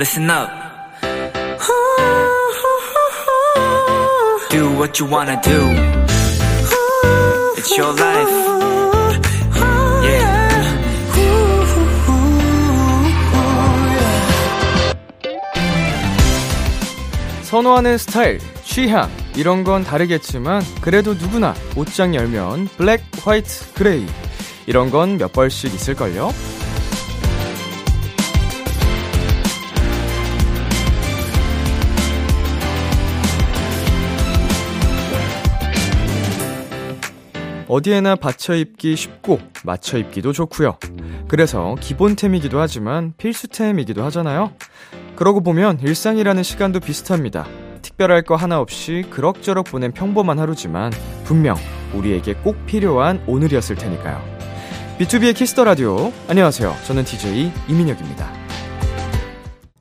listen up. Do what you wanna do. It's your life. Yeah. 선호하는 스타일, 취향, 이런 건 다르겠지만 그래도 누구나 옷장 열면 블랙, 화이트, 그레이 이런 건 몇 벌씩 있을걸요? 어디에나 받쳐 입기 쉽고 맞춰 입기도 좋고요. 그래서 기본템이기도 하지만 필수템이기도 하잖아요. 그러고 보면 일상이라는 시간도 비슷합니다. 특별할 거 하나 없이 그럭저럭 보낸 평범한 하루지만 분명 우리에게 꼭 필요한 오늘이었을 테니까요. B2B의 키스터 라디오. 안녕하세요. 저는 DJ 이민혁입니다.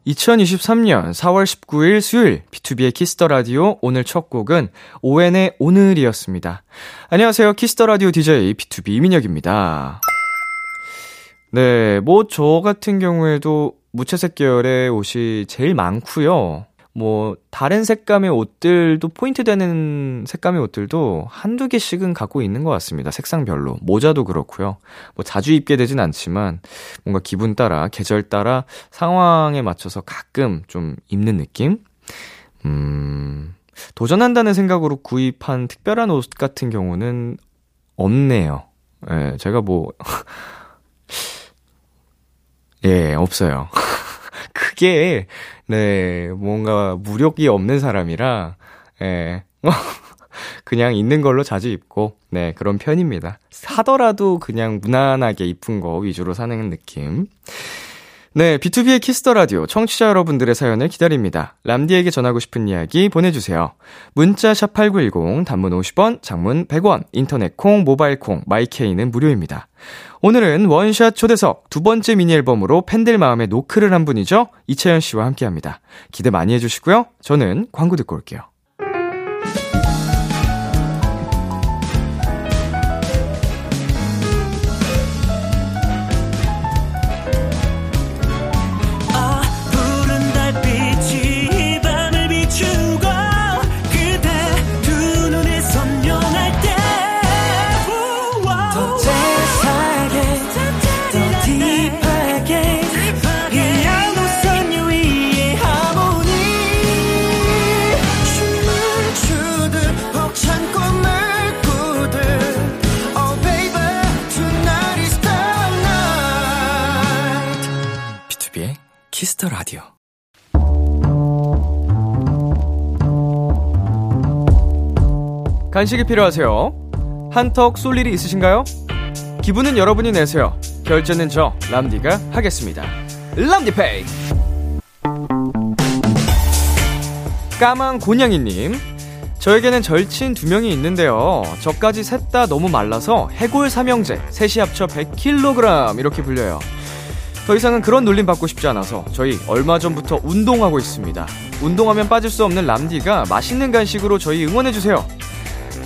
2023년 4월 19일 수요일 B2B의 키스터 라디오 오늘 첫 곡은 오왠의 오늘이었습니다. 안녕하세요. Kiss the Radio DJ BTOB 이민혁입니다. 네, 뭐 저 같은 경우에도 무채색 계열의 옷이 제일 많고요. 뭐 다른 색감의 옷들도 포인트 되는 색감의 옷들도 한두 개씩은 갖고 있는 것 같습니다. 색상별로. 모자도 그렇고요. 뭐 자주 입게 되진 않지만 뭔가 기분 따라 계절 따라 상황에 맞춰서 가끔 좀 입는 느낌? 음. 도전한다는 생각으로 구입한 특별한 옷 같은 경우는 없네요. 예, 제가 뭐 예, 없어요. 그게, 네, 뭔가 무력이 없는 사람이라, 예, 뭐, 그냥 있는 걸로 자주 입고, 네, 그런 편입니다. 사더라도 그냥 무난하게 입은 거 위주로 사는 느낌. 네, 비투비의 키스 더 라디오 청취자 여러분들의 사연을 기다립니다. 람디에게 전하고 싶은 이야기 보내주세요. 문자 샵 #8910 단문 50원, 장문 100원, 인터넷 콩, 모바일 콩, 마이케이는 무료입니다. 오늘은 원샷 초대석 두 번째 미니 앨범으로 팬들 마음에 노크를 한 분이죠. 이채연 씨와 함께합니다. 기대 많이 해주시고요. 저는 광고 듣고 올게요. 키스 더 라디오. 간식이 필요하세요? 한턱 쏠 일이 있으신가요? 기분은 여러분이 내세요. 결제는 저 람디가 하겠습니다. 람디페이. 까만 고양이님. 저에게는 절친 두 명이 있는데요. 저까지 셋 다 너무 말라서 해골 삼형제, 셋이 합쳐 100kg 이렇게 불려요. 더 이상은 그런 놀림 받고 싶지 않아서 저희 얼마 전부터 운동하고 있습니다. 운동하면 빠질 수 없는 람디가 맛있는 간식으로 저희 응원해주세요.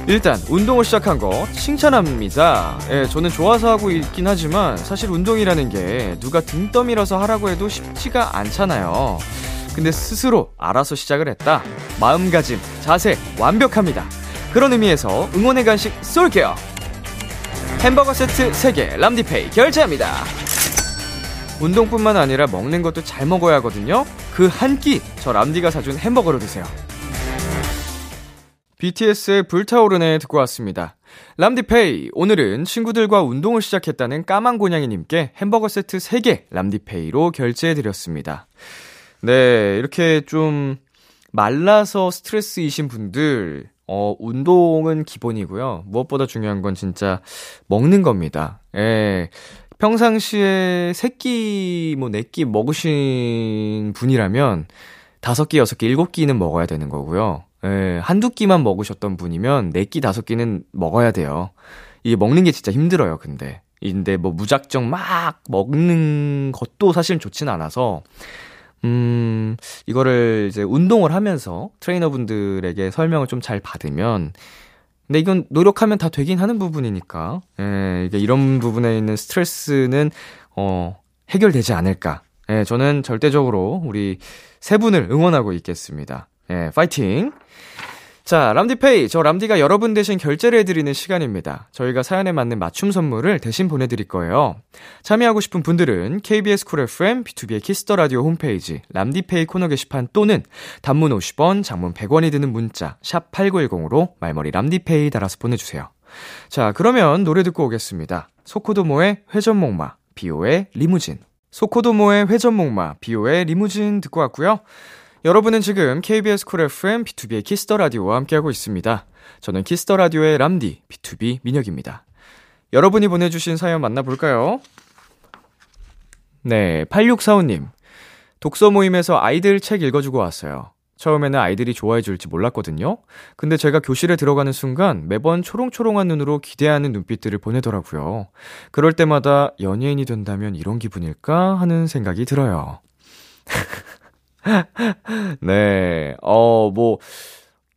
일단 운동을 시작한 거 칭찬합니다. 예, 저는 좋아서 하고 있긴 하지만 사실 운동이라는 게 누가 등 떠밀어서 하라고 해도 쉽지가 않잖아요. 근데 스스로 알아서 시작을 했다. 마음가짐, 자세 완벽합니다. 그런 의미에서 응원의 간식 쏠게요. 햄버거 세트 3개 람디페이 결제합니다. 운동뿐만 아니라 먹는 것도 잘 먹어야 하거든요. 그 한 끼 저 람디가 사준 햄버거로 드세요. BTS의 불타오르네 듣고 왔습니다. 람디페이 오늘은 친구들과 운동을 시작했다는 까만 고냥이님께 햄버거 세트 3개 람디페이로 결제해 드렸습니다. 네 이렇게 좀 말라서 스트레스이신 분들 어, 운동은 기본이고요. 무엇보다 중요한 건 진짜 먹는 겁니다. 예. 평상시에 세끼 뭐, 네 끼 먹으신 분이라면, 다섯 끼, 여섯 끼, 일곱 끼는 먹어야 되는 거고요. 예, 한두 끼만 먹으셨던 분이면, 네 끼, 다섯 끼는 먹어야 돼요. 이게 먹는 게 진짜 힘들어요, 근데. 근데 뭐, 무작정 막 먹는 것도 사실 좋진 않아서, 음, 이거를 이제 운동을 하면서 트레이너분들에게 설명을 좀 잘 받으면, 근데 이건 노력하면 다 되긴 하는 부분이니까, 예, 이게 이런 부분에 있는 스트레스는, 어, 해결되지 않을까. 예, 저는 절대적으로 우리 세 분을 응원하고 있겠습니다. 예, 파이팅! 자, 람디페이. 저 람디가 여러분 대신 결제를 해드리는 시간입니다. 저희가 사연에 맞는 맞춤 선물을 대신 보내드릴 거예요. 참여하고 싶은 분들은 KBS 쿨 FM, 비투비의 키스 더 라디오 홈페이지, 람디페이 코너 게시판 또는 단문 50원, 장문 100원이 드는 문자, 샵 8910으로 말머리 람디페이 달아서 보내주세요. 자, 그러면 노래 듣고 오겠습니다. 소코도모의 회전목마, 비오의 리무진. 소코도모의 회전목마, 비오의 리무진 듣고 왔고요. 여러분은 지금 KBS 쿨 FM 비투비의 키스 더 라디오와 함께하고 있습니다. 저는 키스 더 라디오의 람디 B2B 민혁입니다. 여러분이 보내주신 사연 만나볼까요? 네, 8645님. 독서 모임에서 아이들 책 읽어주고 왔어요. 처음에는 아이들이 좋아해 줄지 몰랐거든요. 근데 제가 교실에 들어가는 순간 매번 초롱초롱한 눈으로 기대하는 눈빛들을 보내더라고요. 그럴 때마다 연예인이 된다면 이런 기분일까 하는 생각이 들어요. 네, 어, 뭐,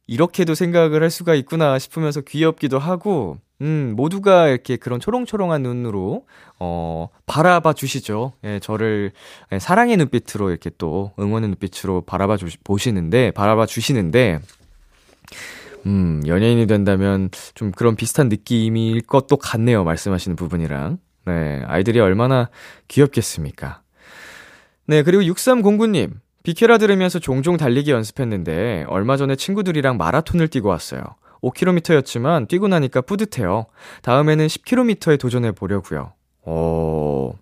이렇게도 생각을 할 수가 있구나 싶으면서 귀엽기도 하고, 음, 모두가 이렇게 그런 초롱초롱한 눈으로, 어, 바라봐 주시죠. 예, 저를 예, 사랑의 눈빛으로 이렇게 또 응원의 눈빛으로 바라봐 주, 보시는데, 바라봐 주시는데, 음, 연예인이 된다면 좀 그런 비슷한 느낌일 것도 같네요. 말씀하시는 부분이랑. 네, 아이들이 얼마나 귀엽겠습니까. 네, 그리고 6309님. 비케라 들으면서 종종 달리기 연습했는데 얼마 전에 친구들이랑 마라톤을 뛰고 왔어요. 5km였지만 뛰고 나니까 뿌듯해요. 다음에는 10km에 도전해 보려고요. 어.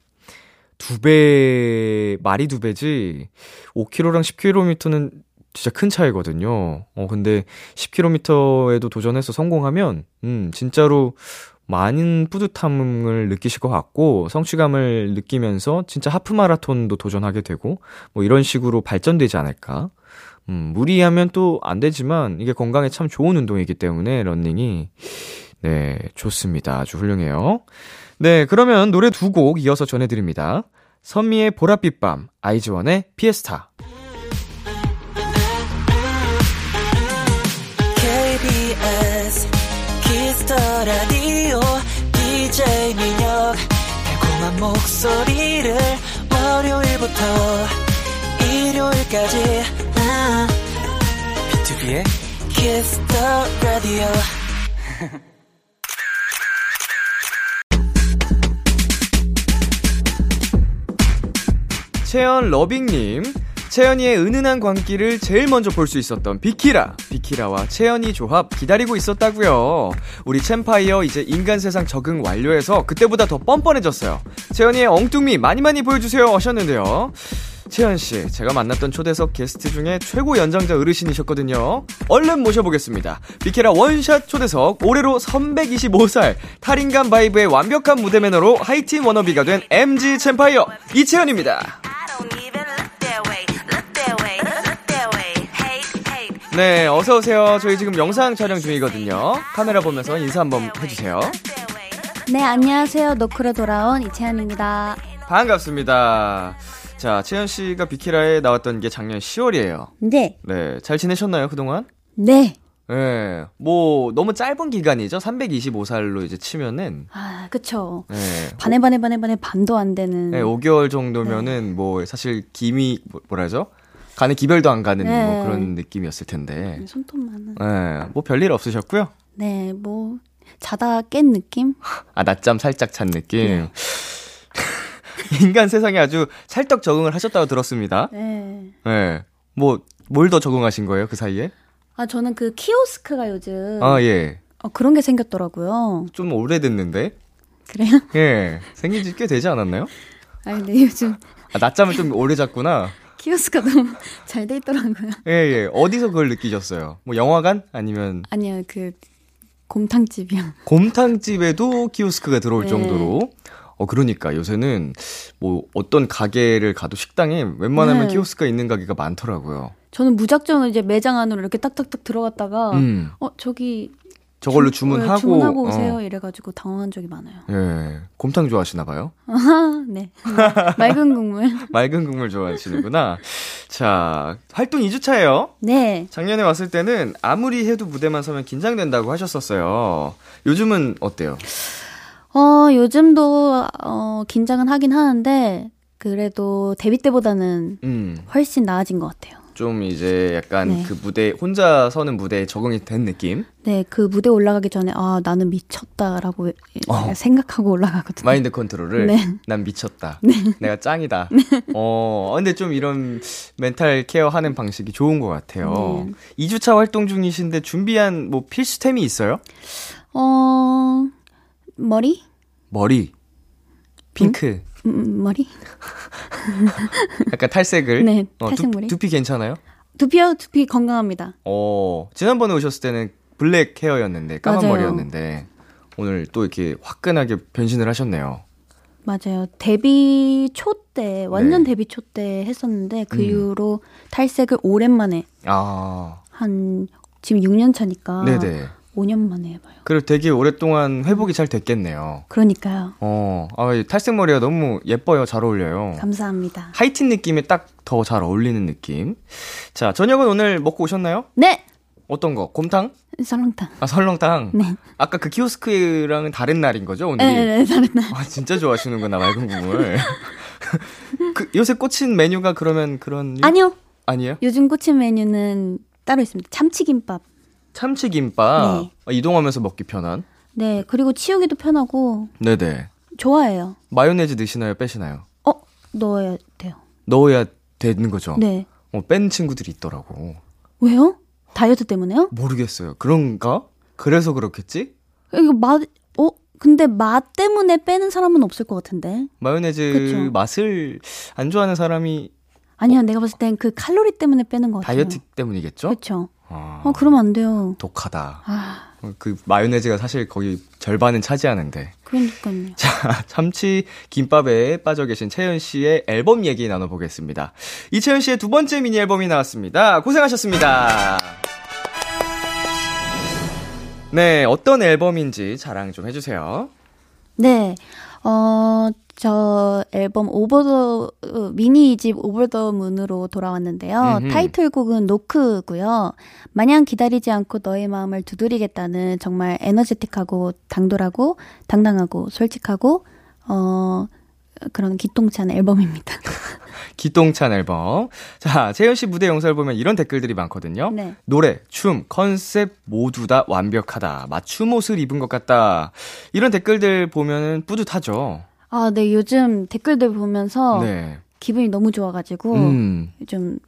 두 배, 말이 두 배지. 5km랑 10km는 진짜 큰 차이거든요. 어, 근데 10km에도 도전해서 성공하면, 음, 진짜로 많은 뿌듯함을 느끼실 것 같고 성취감을 느끼면서 진짜 하프 마라톤도 도전하게 되고 뭐 이런 식으로 발전되지 않을까. 음, 무리하면 또 안 되지만 이게 건강에 참 좋은 운동이기 때문에 런닝이 네, 좋습니다. 아주 훌륭해요. 네, 그러면 노래 두 곡 이어서 전해 드립니다. 선미의 보랏빛 밤, 아이즈원의 피에스타. 목소리를 월요일부터 일요일까지 아, 비투비의 키스 더 라디오 채연 러빙님. 채연이의 은은한 광기를 제일 먼저 볼 수 있었던 비키라. 비키라와 채연이 조합 기다리고 있었다고요. 우리 챔파이어 이제 인간 세상 적응 완료해서 그때보다 더 뻔뻔해졌어요. 채연이의 엉뚱미 많이 많이 보여주세요 하셨는데요. 채연 씨, 제가 만났던 초대석 게스트 중에 최고 연장자 어르신이셨거든요. 얼른 모셔보겠습니다. 비키라 원샷 초대석 올해로 325살 탈인간 바이브의 완벽한 무대 매너로 하이틴 워너비가 된 MZ 챔파이어 이채연입니다. 네, 어서 오세요. 저희 지금 영상 촬영 중이거든요. 카메라 보면서 인사 한번 해주세요. 네, 안녕하세요. 노크로 돌아온 이채연입니다. 반갑습니다. 자, 채연 씨가 비키라에 나왔던 게 작년 10월이에요. 네, 네, 잘 지내셨나요 그동안? 네. 네, 뭐 너무 짧은 기간이죠. 325살로 이제 치면은 아, 그쵸. 네, 반에 반에 반에 반에 반도 안 되는. 네, 5개월 정도면은 뭐 사실 김이 뭐- 뭐라죠? 간에 기별도 안 가는 네. 뭐 그런 느낌이었을 텐데. 손톱 많은. 네, 뭐 별일 없으셨고요. 네, 뭐 자다 깬 느낌? 아, 낮잠 살짝 잔 느낌. 네. 인간 세상에 아주 찰떡 적응을 하셨다고 들었습니다. 네. 네. 뭐, 뭘 더 적응하신 거예요, 그 사이에? 아, 저는 그 키오스크가 요즘 아, 예. 어, 그런 게 생겼더라고요. 좀 오래됐는데? 그래요? 예. 생긴 지 꽤 되지 않았나요? 아, 근데 요즘 아, 낮잠을 좀 오래 잤구나. 키오스크가 너무 잘 돼 있더라고요. 예, 예. 어디서 그걸 느끼셨어요? 뭐, 영화관? 아니면, 아니요, 그 곰탕집이요. 곰탕집에도 키오스크가 들어올 네. 정도로? 어, 그러니까 요새는 뭐, 어떤 가게를 가도 식당에 웬만하면 네. 키오스크가 있는 가게가 많더라고요. 저는 무작정 이제 매장 안으로 이렇게 딱딱딱 들어갔다가 음. 어, 저기 저걸로 주- 주문하고. 네, 주문하고 어. 오세요. 이래가지고 당황한 적이 많아요. 예. 곰탕 좋아하시나 봐요? 네. 맑은 국물. 맑은 국물 좋아하시는구나. 자, 활동 2주 차예요. 네. 작년에 왔을 때는 아무리 해도 무대만 서면 긴장된다고 하셨었어요. 요즘은 어때요? 어, 요즘도, 어, 긴장은 하긴 하는데, 그래도 데뷔 때보다는 음, 훨씬 나아진 것 같아요. 좀 이제 약간 네. 그 무대 혼자 서는 무대에 적응이 된 느낌? 네, 그 무대 올라가기 전에 아 나는 미쳤다라고 어. 생각하고 올라가거든요. 마인드 컨트롤을 네. 난 미쳤다. 내가 짱이다. 어, 근데 좀 이런 멘탈 케어 하는 방식이 좋은 것 같아요. 네. 2주차 활동 중이신데 준비한 뭐 필수템이 있어요? 어 머리? 머리. 핑크. 음, 머리? 약간 탈색을. 네, 어, 탈색 두, 머리. 두피 괜찮아요? 두피요? 두피 건강합니다. 어, 지난번에 오셨을 때는 블랙 헤어였는데, 까만 맞아요. 머리였는데, 오늘 또 이렇게 화끈하게 변신을 하셨네요. 맞아요. 데뷔 초 때, 완전 네. 데뷔 초 때 했었는데 그 음. 이후로 탈색을 오랜만에 아, 한 지금 6년 차니까 네네. 5년 만에 해봐요. 그리고 되게 오랫동안 회복이 잘 됐겠네요. 그러니까요. 어, 아, 이 탈색 머리가 너무 예뻐요. 잘 어울려요. 감사합니다. 하이틴 느낌에 딱 더 잘 어울리는 느낌. 자, 저녁은 오늘 먹고 오셨나요? 네! 어떤 거? 곰탕? 설렁탕. 아, 설렁탕? 네. 아까 그 키오스크랑은 다른 날인 거죠, 오늘이? 네네네, 다른 날. 아, 진짜 좋아하시는구나, 맑은 국물. 그, 요새 꽂힌 메뉴가 그러면 그런. 류? 아니요. 아니에요? 요즘 꽂힌 메뉴는 따로 있습니다. 참치김밥. 참치김밥. 네. 아, 이동하면서 먹기 편한. 네, 그리고 치우기도 편하고 네네. 좋아해요. 마요네즈 넣으시나요, 빼시나요? 어, 넣어야 돼요. 넣어야 되는 거죠? 네. 어, 뺀 친구들이 있더라고. 왜요? 다이어트 때문에요? 모르겠어요. 그런가? 그래서 그렇겠지? 이거 맛, 어? 근데 맛 때문에 빼는 사람은 없을 것 같은데. 마요네즈 그쵸. 맛을 안 좋아하는 사람이 아니요, 내가 봤을 땐 그 칼로리 때문에 빼는 것 같아요. 다이어트 때문이겠죠? 아, 어, 그러면 안 돼요. 독하다. 아, 어, 그 마요네즈가 사실 거의 절반은 차지하는데. 그러니까요. 자, 참치 김밥에 빠져 계신 채연 씨의 앨범 얘기 나눠보겠습니다. 이채연 씨의 두 번째 미니 앨범이 나왔습니다. 고생하셨습니다. 네, 어떤 앨범인지 자랑 좀 해주세요. 네, 어, 저 앨범 오버 더, 어, 미니 2집 오버 더 문으로 돌아왔는데요. 음흠. 타이틀곡은 노크고요. 마냥 기다리지 않고 너의 마음을 두드리겠다는 정말 에너제틱하고 당돌하고 당당하고 솔직하고, 어, 그런 기똥찬 앨범입니다. 기똥찬 앨범. 자, 채연 씨 무대 영상을 보면 이런 댓글들이 많거든요. 네. 노래, 춤, 컨셉 모두 다 완벽하다. 맞춤 옷을 입은 것 같다. 이런 댓글들 보면은 뿌듯하죠. 아, 네, 요즘 댓글들 보면서 네. 기분이 너무 좋아가지고 음, 좀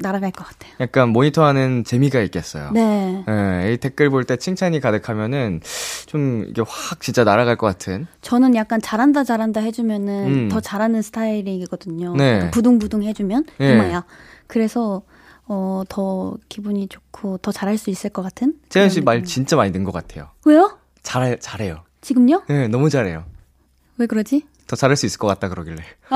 날아갈 것 같아요. 약간 모니터하는 재미가 있겠어요. 네. 네, 이 댓글 볼 때 칭찬이 가득하면은 좀 이게 확 진짜 날아갈 것 같은. 저는 약간 잘한다 잘한다 해주면은 음. 더 잘하는 스타일이거든요. 네. 부둥부둥 해주면 네. 엄마야. 그래서 어 더 기분이 좋고 더 잘할 수 있을 것 같은. 그런 씨 말. 진짜 많이 는 것 같아요. 왜요? 잘해, 잘해요. 지금요? 네, 너무 잘해요. 왜 그러지? 더 잘할 수 있을 것 같다 그러길래.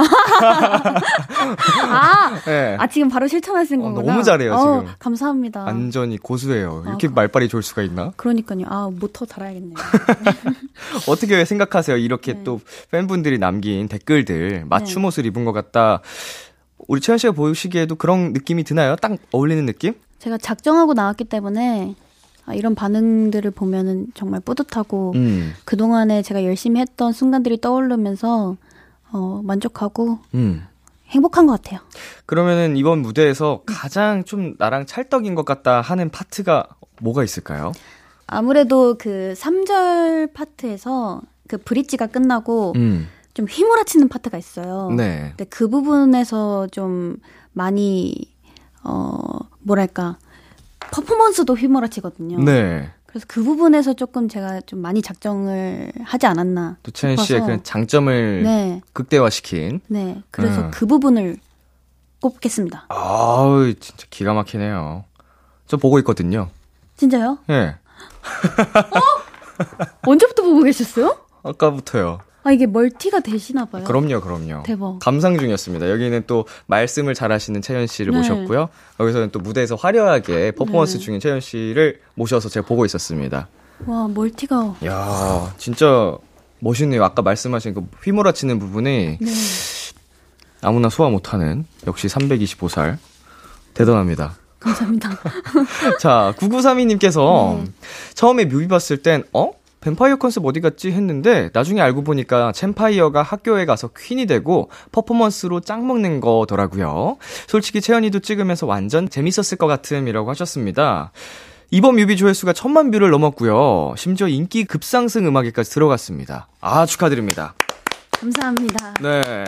아, 네. 아 지금 바로 실천하신 어, 거구나. 너무 잘해요, 어, 지금. 감사합니다. 완전히 고수예요. 이렇게 아, 그- 말빨이 좋을 수가 있나? 그러니까요. 아, 뭐더 잘해야겠네요. 어떻게 생각하세요? 이렇게 네. 또 팬분들이 남긴 댓글들 맞춤 옷을 입은 것 같다. 우리 채연 씨가 보시기에도 그런 느낌이 드나요? 딱 어울리는 느낌? 제가 작정하고 나왔기 때문에 아, 이런 반응들을 보면은 정말 뿌듯하고 음, 그동안에 제가 열심히 했던 순간들이 떠오르면서 어, 만족하고 음. 행복한 것 같아요. 그러면은 이번 무대에서 가장 좀 나랑 찰떡인 것 같다 하는 파트가 뭐가 있을까요? 아무래도 그 3절 파트에서 그 브릿지가 끝나고 음, 좀 휘몰아치는 파트가 있어요. 네. 근데 그 부분에서 좀 많이 어 뭐랄까 퍼포먼스도 휘몰아치거든요. 네. 그래서 그 부분에서 조금 제가 좀 많이 작정을 하지 않았나. 또 채연 씨의. 그런 장점을 네, 극대화시킨. 네. 그래서 음. 그 부분을 꼽겠습니다. 아우, 진짜 기가 막히네요. 저 보고 있거든요. 진짜요? 예. 언제부터 보고 계셨어요? 아까부터요. 아 이게 멀티가 되시나 봐요. 그럼요, 그럼요. 대박. 감상 중이었습니다. 여기는 또 말씀을 잘하시는 채연 씨를 네. 모셨고요. 여기서는 또 무대에서 화려하게 퍼포먼스 네. 중인 채연 씨를 모셔서 제가 보고 있었습니다. 와 멀티가 야, 진짜 멋있네요. 아까 말씀하신 그 휘몰아치는 부분이 네. 아무나 소화 못하는 역시 325살 대단합니다. 감사합니다. 자, 9932님께서 네. 처음에 뮤비 봤을 땐 어? 뱀파이어 컨셉 어디 갔지 했는데 나중에 알고 보니까 챔파이어가 학교에 가서 퀸이 되고 퍼포먼스로 짱 먹는 거더라고요. 솔직히 채연이도 찍으면서 완전 재밌었을 것 같음이라고 하셨습니다. 이번 뮤비 조회수가 천만 뷰를 넘었고요. 심지어 인기 급상승 음악에까지 들어갔습니다. 아, 축하드립니다. 감사합니다. 네.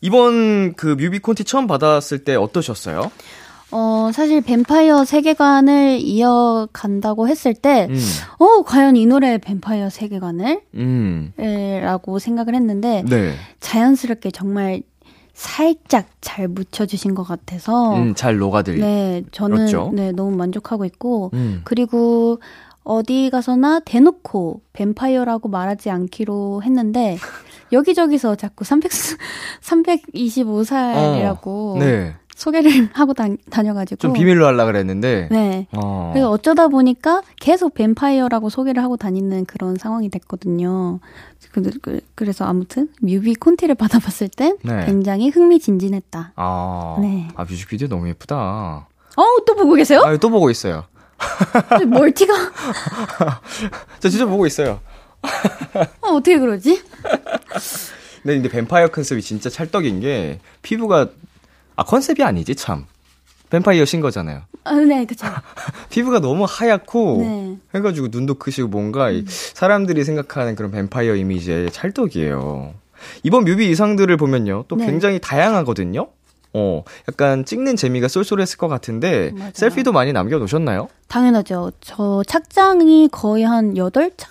이번 그 뮤비 콘티 처음 받았을 때 어떠셨어요? 어, 사실 뱀파이어 세계관을 이어간다고 했을 때, 음. 어, 과연 이 노래 뱀파이어 세계관을? 음. 라고 생각을 했는데, 네. 자연스럽게 정말 살짝 잘 묻혀주신 것 같아서, 음, 잘 녹아들. 네, 저는 그렇죠. 네, 너무 만족하고 있고, 음. 그리고 어디 가서나 대놓고 뱀파이어라고 말하지 않기로 했는데, 여기저기서 자꾸 300, 325살이라고 어, 네. 소개를 하고 다, 다녀가지고. 좀 비밀로 하려 그랬는데. 네. 어. 그래서 어쩌다 보니까 계속 뱀파이어라고 소개를 하고 다니는 그런 상황이 됐거든요. 그, 그, 그래서 아무튼 뮤비 콘티를 받아봤을 때 네. 굉장히 흥미진진했다. 아. 네. 아, 뮤직비디오 너무 예쁘다. 어, 또 보고 계세요? 아, 또 보고 있어요. 멀티가 저 진짜 보고 있어요. 어, 어떻게 그러지? 네, 근데 뱀파이어 컨셉이 진짜 찰떡인 게 피부가 아 컨셉이 아니지 참. 뱀파이어신 거잖아요. 아, 네, 그쵸. 피부가 너무 하얗고 네. 해가지고 눈도 크시고 뭔가 이 사람들이 생각하는 그런 뱀파이어 이미지의 찰떡이에요. 이번 뮤비 의상들을 보면요, 또 네. 굉장히 다양하거든요. 어, 약간 찍는 재미가 쏠쏠했을 것 같은데 맞아요. 셀피도 많이 남겨놓으셨나요? 당연하죠. 저 착장이 거의 한 8착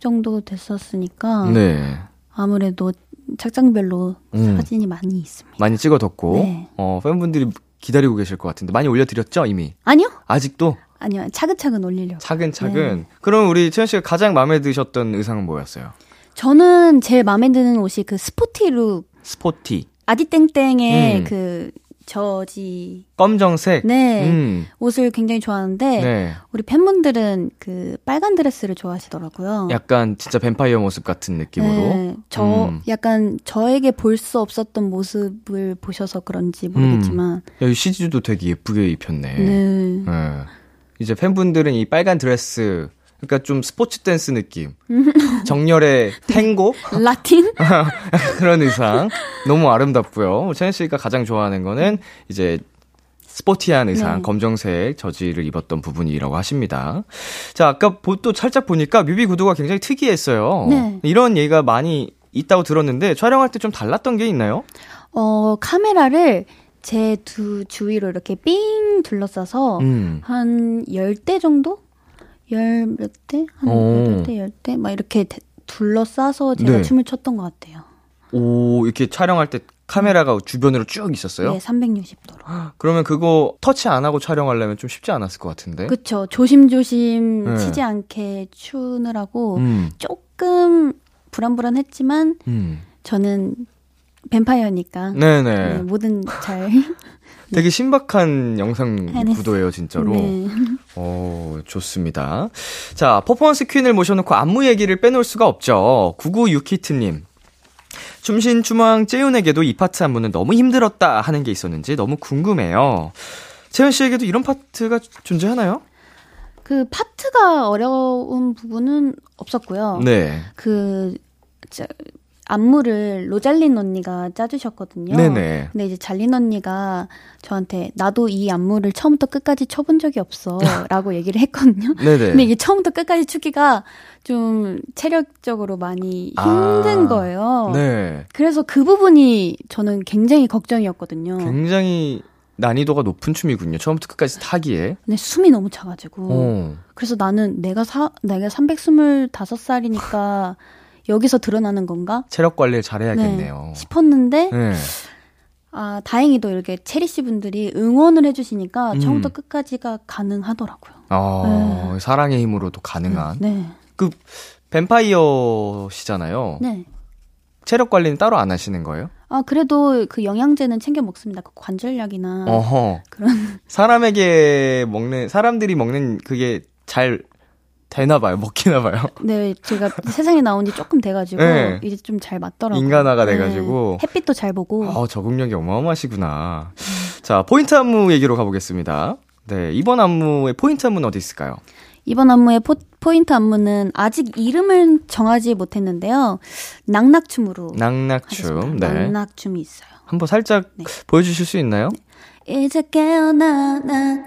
정도 됐었으니까 네, 아무래도 착장별로 음. 사진이 많이 있습니다. 많이 찍어뒀고 네. 어, 팬분들이 기다리고 계실 것 같은데 많이 올려드렸죠 이미? 아니요? 아직도 아니요. 차근차근 올리려고. 차근차근. 네. 그럼 우리 채연 씨가 가장 마음에 드셨던 의상은 뭐였어요? 저는 제일 마음에 드는 옷이 그 스포티 룩 스포티, 아디땡땡의 음. 그 저지 검정색. 네 음, 옷을 굉장히 좋아하는데 네. 우리 팬분들은 그 빨간 드레스를 좋아하시더라고요. 약간 진짜 뱀파이어 모습 같은 느낌으로. 네, 저 음. 약간 저에게 볼 수 없었던 모습을 보셔서 그런지 모르겠지만 여기 CG도 되게 예쁘게 입혔네. 네. 네. 이제 팬분들은 이 빨간 드레스, 그러니까 좀 스포츠 댄스 느낌, 정열의 탱고 라틴? 그런 의상 너무 아름답고요. 채연 씨가 가장 좋아하는 거는 이제 스포티한 의상, 네. 검정색 저지를 입었던 부분이라고 하십니다. 자, 아까 보- 또 살짝 보니까 뮤비 구도가 굉장히 특이했어요. 네. 이런 얘기가 많이 있다고 들었는데 촬영할 때 좀 달랐던 게 있나요? 어 카메라를 제 두 주위로 이렇게 삥 둘러싸서 음. 한 10대 정도? 열 몇 대? 한 오. 여덟 대, 열 대? 막 이렇게 대- 둘러싸서 제가 네. 춤을 췄던 것 같아요. 오, 이렇게 촬영할 때 카메라가 주변으로 쭉 있었어요? 네, 360도로. 그러면 그거 터치 안 하고 촬영하려면 좀 쉽지 않았을 것 같은데. 그쵸. 조심조심 네. 치지 않게 추느라고 음, 조금 불안불안했지만 음. 저는 뱀파이어니까 네네. 네, 뭐든 잘 되게 신박한 영상 해냈어요. 구도예요, 진짜로. 네. 오, 좋습니다. 자, 퍼포먼스 퀸을 모셔놓고 안무 얘기를 빼놓을 수가 없죠. 99유키트님. 춤신춤왕 채연에게도 이 파트 안무는 너무 힘들었다 하는 게 있었는지 너무 궁금해요. 채연 씨에게도 이런 파트가 존재하나요? 그 파트가 어려운 부분은 없었고요. 네. 그 자, 안무를 로잘린 언니가 짜주셨거든요. 네네. 근데 이제 잘린 언니가 저한테 나도 이 안무를 처음부터 끝까지 쳐본 적이 없어라고 얘기를 했거든요. 네네. 근데 이게 처음부터 끝까지 추기가 좀 체력적으로 많이 힘든 아, 거예요. 네. 그래서 그 부분이 저는 굉장히 걱정이었거든요. 굉장히 난이도가 높은 춤이군요. 처음부터 끝까지 타기에. 근데 숨이 너무 차가지고. 어. 그래서 나는 내가 사, 내가 325살이니까 여기서 드러나는 건가? 체력 관리를 잘해야겠네요. 네, 싶었는데, 네. 아, 다행히도 이렇게 체리 씨 분들이 응원을 해주시니까 음. 처음부터 끝까지가 가능하더라고요. 어, 사랑의 힘으로도 가능한. 네. 그 뱀파이어시잖아요. 네. 체력 관리는 따로 안 하시는 거예요? 아, 그래도 그 영양제는 챙겨 먹습니다. 그 관절약이나. 어허. 그런. 사람에게 먹는 사람들이 먹는 그게 잘 되나 봐요. 먹히나 봐요. 네, 제가 세상에 나온 지 조금 돼가지고, 네. 이제 좀 잘 맞더라고요. 인간화가 네. 돼가지고. 햇빛도 잘 보고. 어, 적응력이 어마어마하시구나. 자, 포인트 안무 얘기로 가보겠습니다. 네, 이번 안무의 포인트 안무는 어디 있을까요? 이번 안무의 포, 포인트 안무는 아직 이름을 정하지 못했는데요. 낙낙춤으로. 낙낙춤. 네. 낙낙춤이 있어요. 한번 살짝 네. 보여주실 수 있나요? 이제 깨어나 나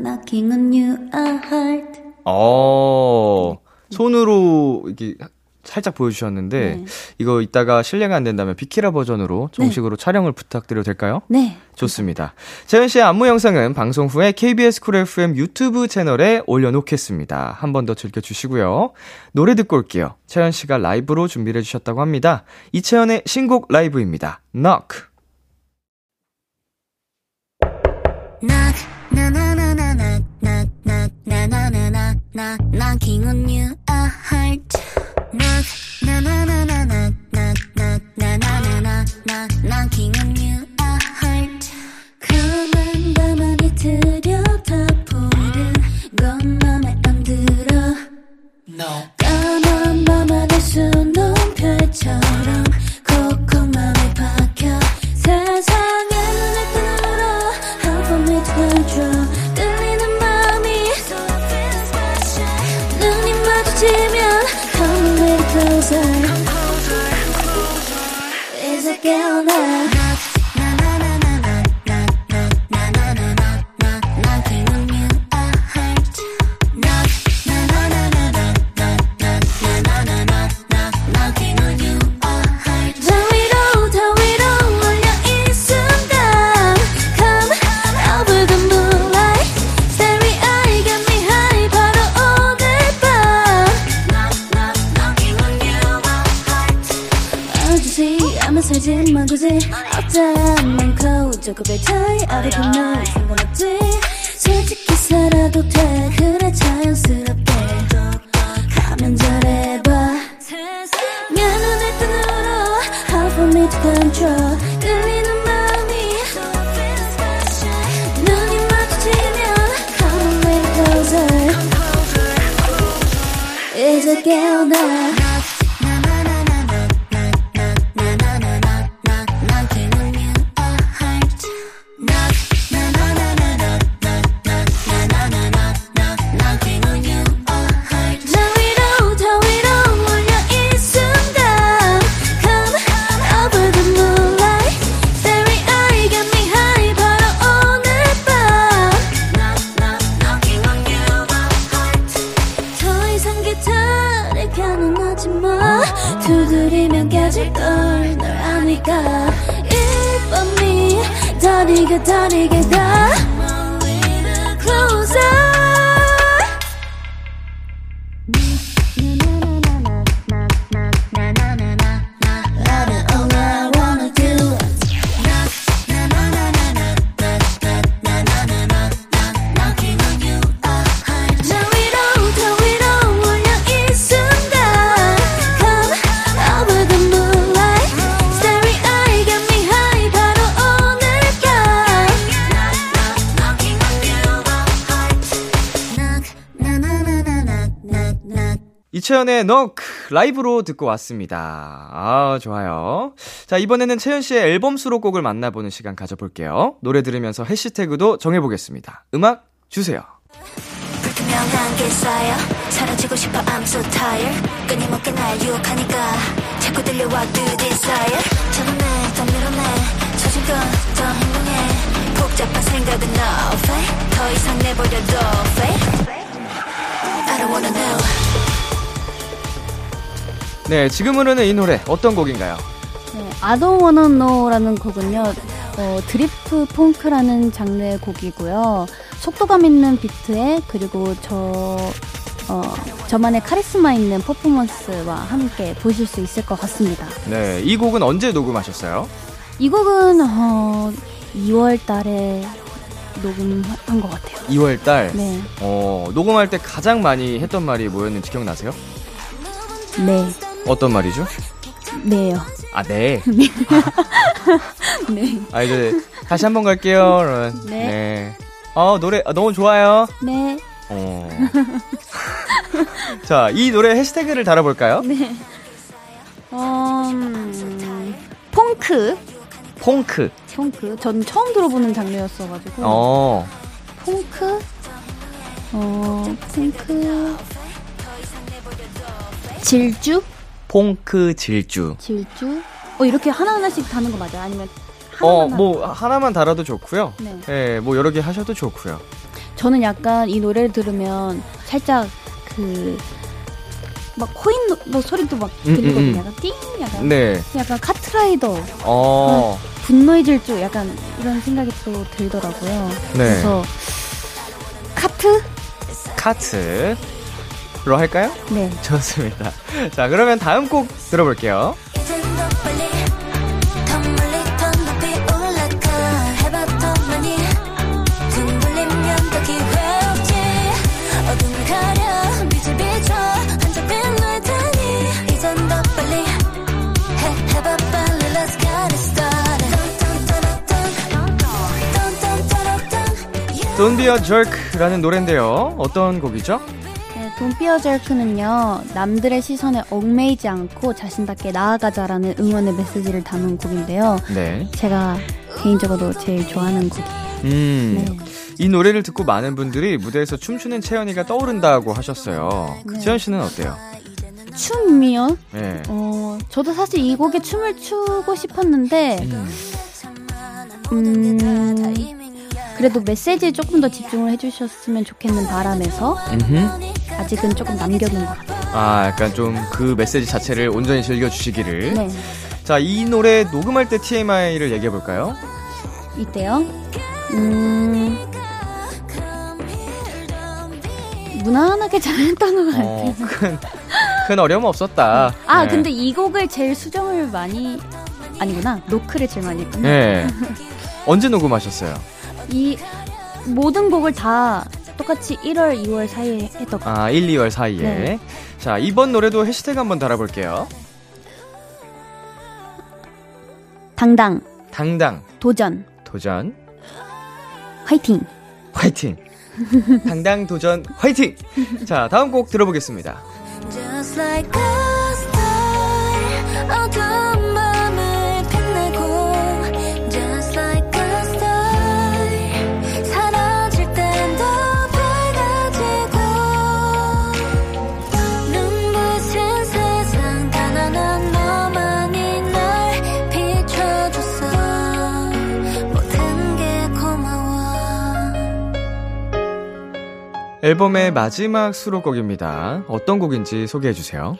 knocking on your heart. 어, 손으로 이렇게 살짝 보여주셨는데 네. 이거 이따가 실례가 안 된다면 비키라 버전으로 네. 정식으로 네. 촬영을 부탁드려도 될까요? 네. 좋습니다. 채연 씨의 안무 영상은 방송 후에 KBS 쿨 FM 유튜브 채널에 올려놓겠습니다. 한 번 더 즐겨주시고요. 노래 듣고 올게요. 채연 씨가 라이브로 준비를 해주셨다고 합니다. 이채연의 신곡 라이브입니다. Knock. 펼처럼 콕콕 맘에 박혀 세상 together. 어쩌면 많고 조금의 차이 아래도 널 상관없지. 솔직히 살아도 돼. 그래 자연스럽게. 가면 잘해봐. 내 눈을 뜨느라 How for me to control. 끌리는 마음이 눈이 마주치면 Come a little closer. 이제 깨어나 이채연의 Knock 라이브로 듣고 왔습니다. 아, 좋아요. 자, 이번에는 채연 씨의 앨범 수록곡을 만나보는 시간 가져볼게요. 노래 들으면서 해시태그도 정해보겠습니다. 음악 주세요. 복잡한 생각은 no fake 더 이상 내버려둬 fake I don't wanna know 네, 지금 흐르는 이 노래 어떤 곡인가요? 네, I don't wanna know라는 곡은요, 어, 드리프 펑크라는 장르의 곡이고요. 속도감 있는 비트에 그리고 저, 어, 저만의 카리스마 있는 퍼포먼스와 함께 보실 수 있을 것 같습니다. 네, 이 곡은 언제 녹음하셨어요? 이 곡은 어, 2월 달에 녹음한 것 같아요. 2월 달. 네, 어, 녹음할 때 가장 많이 했던 말이 뭐였는지 기억나세요? 네, 어떤 말이죠? 네요. 아, 네. 네, 아, 이제 다시 한번 갈게요. 네. 네. 어, 노래 아, 너무 좋아요. 네, 어. 자, 이 노래 해시태그를 달아볼까요? 네. 어, 음, 펑크. 퐁크. 펑크. 전 처음 들어보는 장르였어가지고. 어, 퐁크? 어, 퐁크. 질주? 퐁크 질주. 질주? 어, 이렇게 하나하나씩 다는 거 맞아요? 아니면 어, 하나만 뭐 하나만 달아도 좋고요. 네. 예, 뭐 여러 개 하셔도 좋고요. 저는 약간 이 노래를 들으면 살짝 그, 막 코인 노- 뭐 소리도 막 음, 들리거든요. 음, 음. 약간 띵! 약간. 네. 약간 카트라이더, 어. 분노의 질주 약간 이런 생각이 또 들더라고요. 네. 그래서 카트? 카트로 할까요? 네. 좋습니다. 자, 그러면 다음 곡 들어볼게요. Don't be a jerk라는 노래인데요. 어떤 곡이죠? A Jerk는요, 남들의 시선에 얽매이지 않고 자신답게 나아가자라는 응원의 메시지를 담은 곡인데요. 네. 제가 개인적으로 제일 좋아하는 곡이에요. 음. 네. 이 노래를 듣고 많은 분들이 무대에서 춤추는 채연이가 떠오른다고 하셨어요. 네. 채연 씨는 어때요? 춤이요? 네. 어, 저도 사실 이 곡에 춤을 추고 싶었는데, 음. 음, 그래도 메시지에 조금 더 집중을 해주셨으면 좋겠는 바람에서 음흠. 아직은 조금 남겨둔 것 같아요. 아, 약간 좀 그 메시지 자체를 온전히 즐겨주시기를. 네, 자, 이 노래 녹음할 때 TMI를 얘기해볼까요? 이때요. 음, 무난하게 잘했던 것 같아요. 어, 큰, 큰 어려움 없었다. 아, 네. 근데 이 곡을 제일 수정을 많이, 아니구나. 노크를 제일 많이 했구나. 네. 언제 녹음하셨어요? 이 모든 곡을 다 똑같이 1월, 2월 사이에 했던 거. 아, 1, 2월 사이에. 네. 자, 이번 노래도 해시태그 한번 달아볼게요. 당당, 당당, 도전, 도전, 화이팅. 화이팅! 당당, 도전, 화이팅! 자, 다음 곡 들어보겠습니다. 앨범의 마지막 수록곡입니다. 어떤 곡인지 소개해 주세요.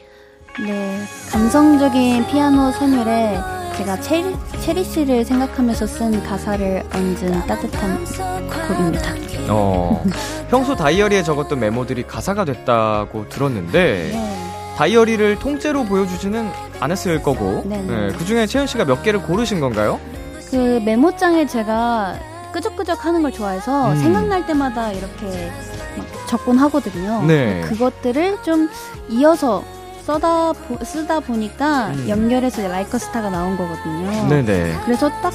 네, 감성적인 피아노 선율에 제가 체리, 체리 씨를 생각하면서 쓴 가사를 얹은 따뜻한 곡입니다. 어, 평소 다이어리에 적었던 메모들이 가사가 됐다고 들었는데, 네, 다이어리를 통째로 보여주지는 않았을 거고, 네네. 그 중에 채연 씨가 몇 개를 고르신 건가요? 그 메모장에 제가 끄적끄적 하는 걸 좋아해서 음. 생각날 때마다 이렇게 막 적곤 하거든요. 네. 그것들을 좀 이어서 써다 보- 쓰다 보니까 음. 연결해서 라이커 스타가 나온 거거든요. 네네. 그래서 딱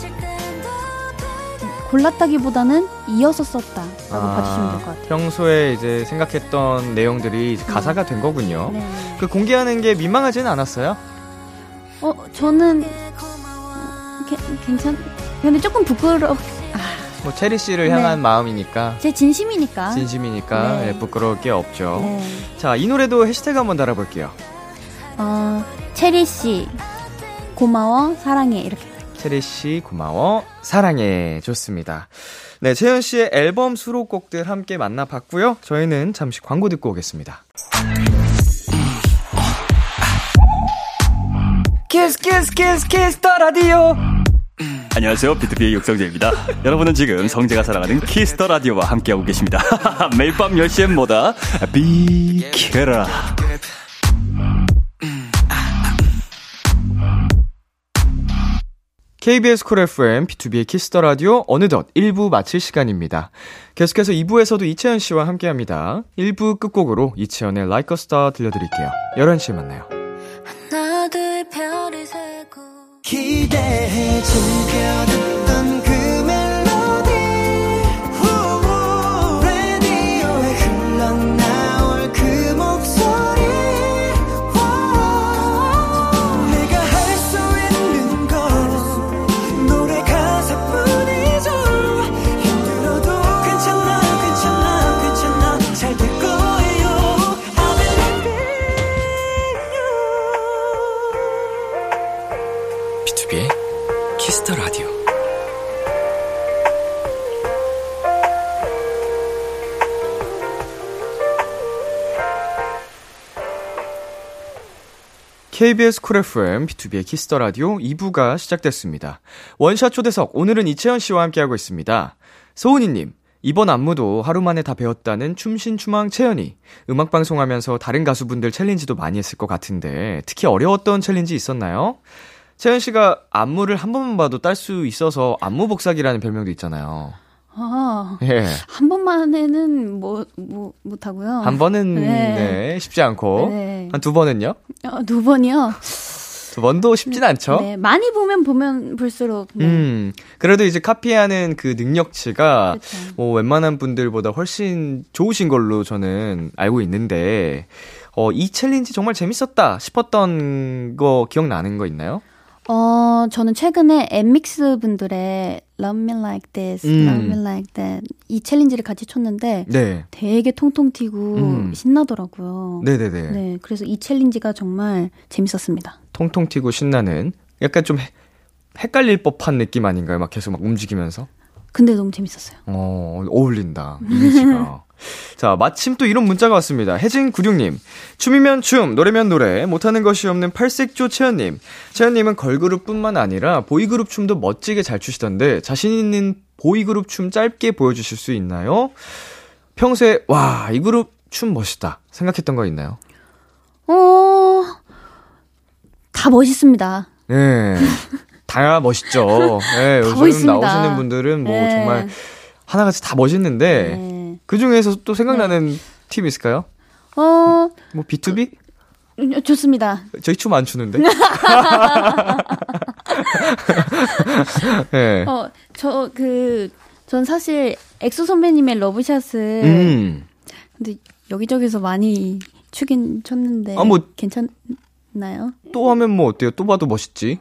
골랐다기보다는 이어서 썼다라고 봐주시면 될 것 같아요. 평소에 이제 생각했던 내용들이 이제 가사가 된 거군요. 네. 그 공개하는 게 민망하지는 않았어요? 어, 저는 게- 괜찮. 근데 조금 부끄러. 뭐 체리 씨를 네. 향한 마음이니까 제 진심이니까. 진심이니까 네. 예, 부끄러울 게 없죠. 네. 자, 이 노래도 해시태그 한번 달아볼게요. 어, 체리 씨 고마워 사랑해 이렇게. 체리 씨 고마워 사랑해 좋습니다. 네, 채연 씨의 앨범 수록곡들 함께 만나봤고요. 저희는 잠시 광고 듣고 오겠습니다. Kiss Kiss Kiss Kiss the Radio 안녕하세요. 비투비의 육성재입니다. 여러분은 지금 성재가 사랑하는 Kiss the Radio와 함께하고 계십니다. 매일 밤 10시엔 뭐다? 비키라. KBS 쿨 FM, B2B의 키스터 라디오 어느덧 1부 마칠 시간입니다. 계속해서 2부에서도 이채연 씨와 함께 합니다. 1부 끝곡으로 이채연의 Like a Star 들려드릴게요. 11시에 만나요. 하나 둘 세고 기대해 즐겨듣던 그 KBS 쿨 FM, B2B의 키스터 라디오 2부가 시작됐습니다. 원샷 초대석, 오늘은 이채연 씨와 함께하고 있습니다. 소은이님, 이번 안무도 하루 만에 다 배웠다는 춤신춤왕 채연이. 음악방송 하면서 다른 가수분들 챌린지도 많이 했을 것 같은데, 특히 어려웠던 챌린지 있었나요? 채연 씨가 안무를 한 번만 봐도 딸 수 있어서 안무 복사기라는 별명도 있잖아요. 아, 예. 한 번만에는 뭐, 뭐, 못하고요. 한 번은, 네. 네, 쉽지 않고. 네. 한두 번은요? 어, 두 번이요. 두 번도 쉽진 않죠? 네, 많이 보면 보면 볼수록. 네. 음, 그래도 이제 카피하는 그 능력치가 그쵸. 뭐 웬만한 분들보다 훨씬 좋으신 걸로 저는 알고 있는데, 어, 이 챌린지 정말 재밌었다 싶었던 거 기억나는 거 있나요? 어, 저는 최근에 엔믹스 분들의 Love Me Like This, 음. Love Me Like That 이 챌린지를 같이 췄는데 네. 되게 통통 튀고 음. 신나더라고요. 네네네. 네, 그래서 이 챌린지가 정말 재밌었습니다. 통통 튀고 신나는 약간 좀 해- 헷갈릴 법한 느낌 아닌가요? 막 계속 막 움직이면서. 근데 너무 재밌었어요. 어, 어울린다. 이미지가. 자, 마침 또 이런 문자가 왔습니다. 혜진96님. 춤이면 춤, 노래면 노래, 못하는 것이 없는 팔색조 채연님. 채연님은 걸그룹 뿐만 아니라 보이그룹 춤도 멋지게 잘 추시던데, 자신 있는 보이그룹 춤 짧게 보여주실 수 있나요? 평소에, 와, 이 그룹 춤 멋있다. 생각했던 거 있나요? 어, 다 멋있습니다. 네. 다 멋있죠. 네, 다 요즘 멋있습니다. 나오시는 분들은 뭐 네. 정말 하나같이 다 멋있는데, 네. 그 중에서 또 생각나는 팀 있을까요? 어, 뭐 BTOB? 음, 좋습니다. 저희 춤 안 추는데. 네. 어, 저, 그, 전 사실 엑소 선배님의 Love Shot을 음. 근데 여기저기서 많이 추긴 췄는데 아, 뭐- 괜찮나요? 또 하면 뭐 어때요? 또 봐도 멋있지.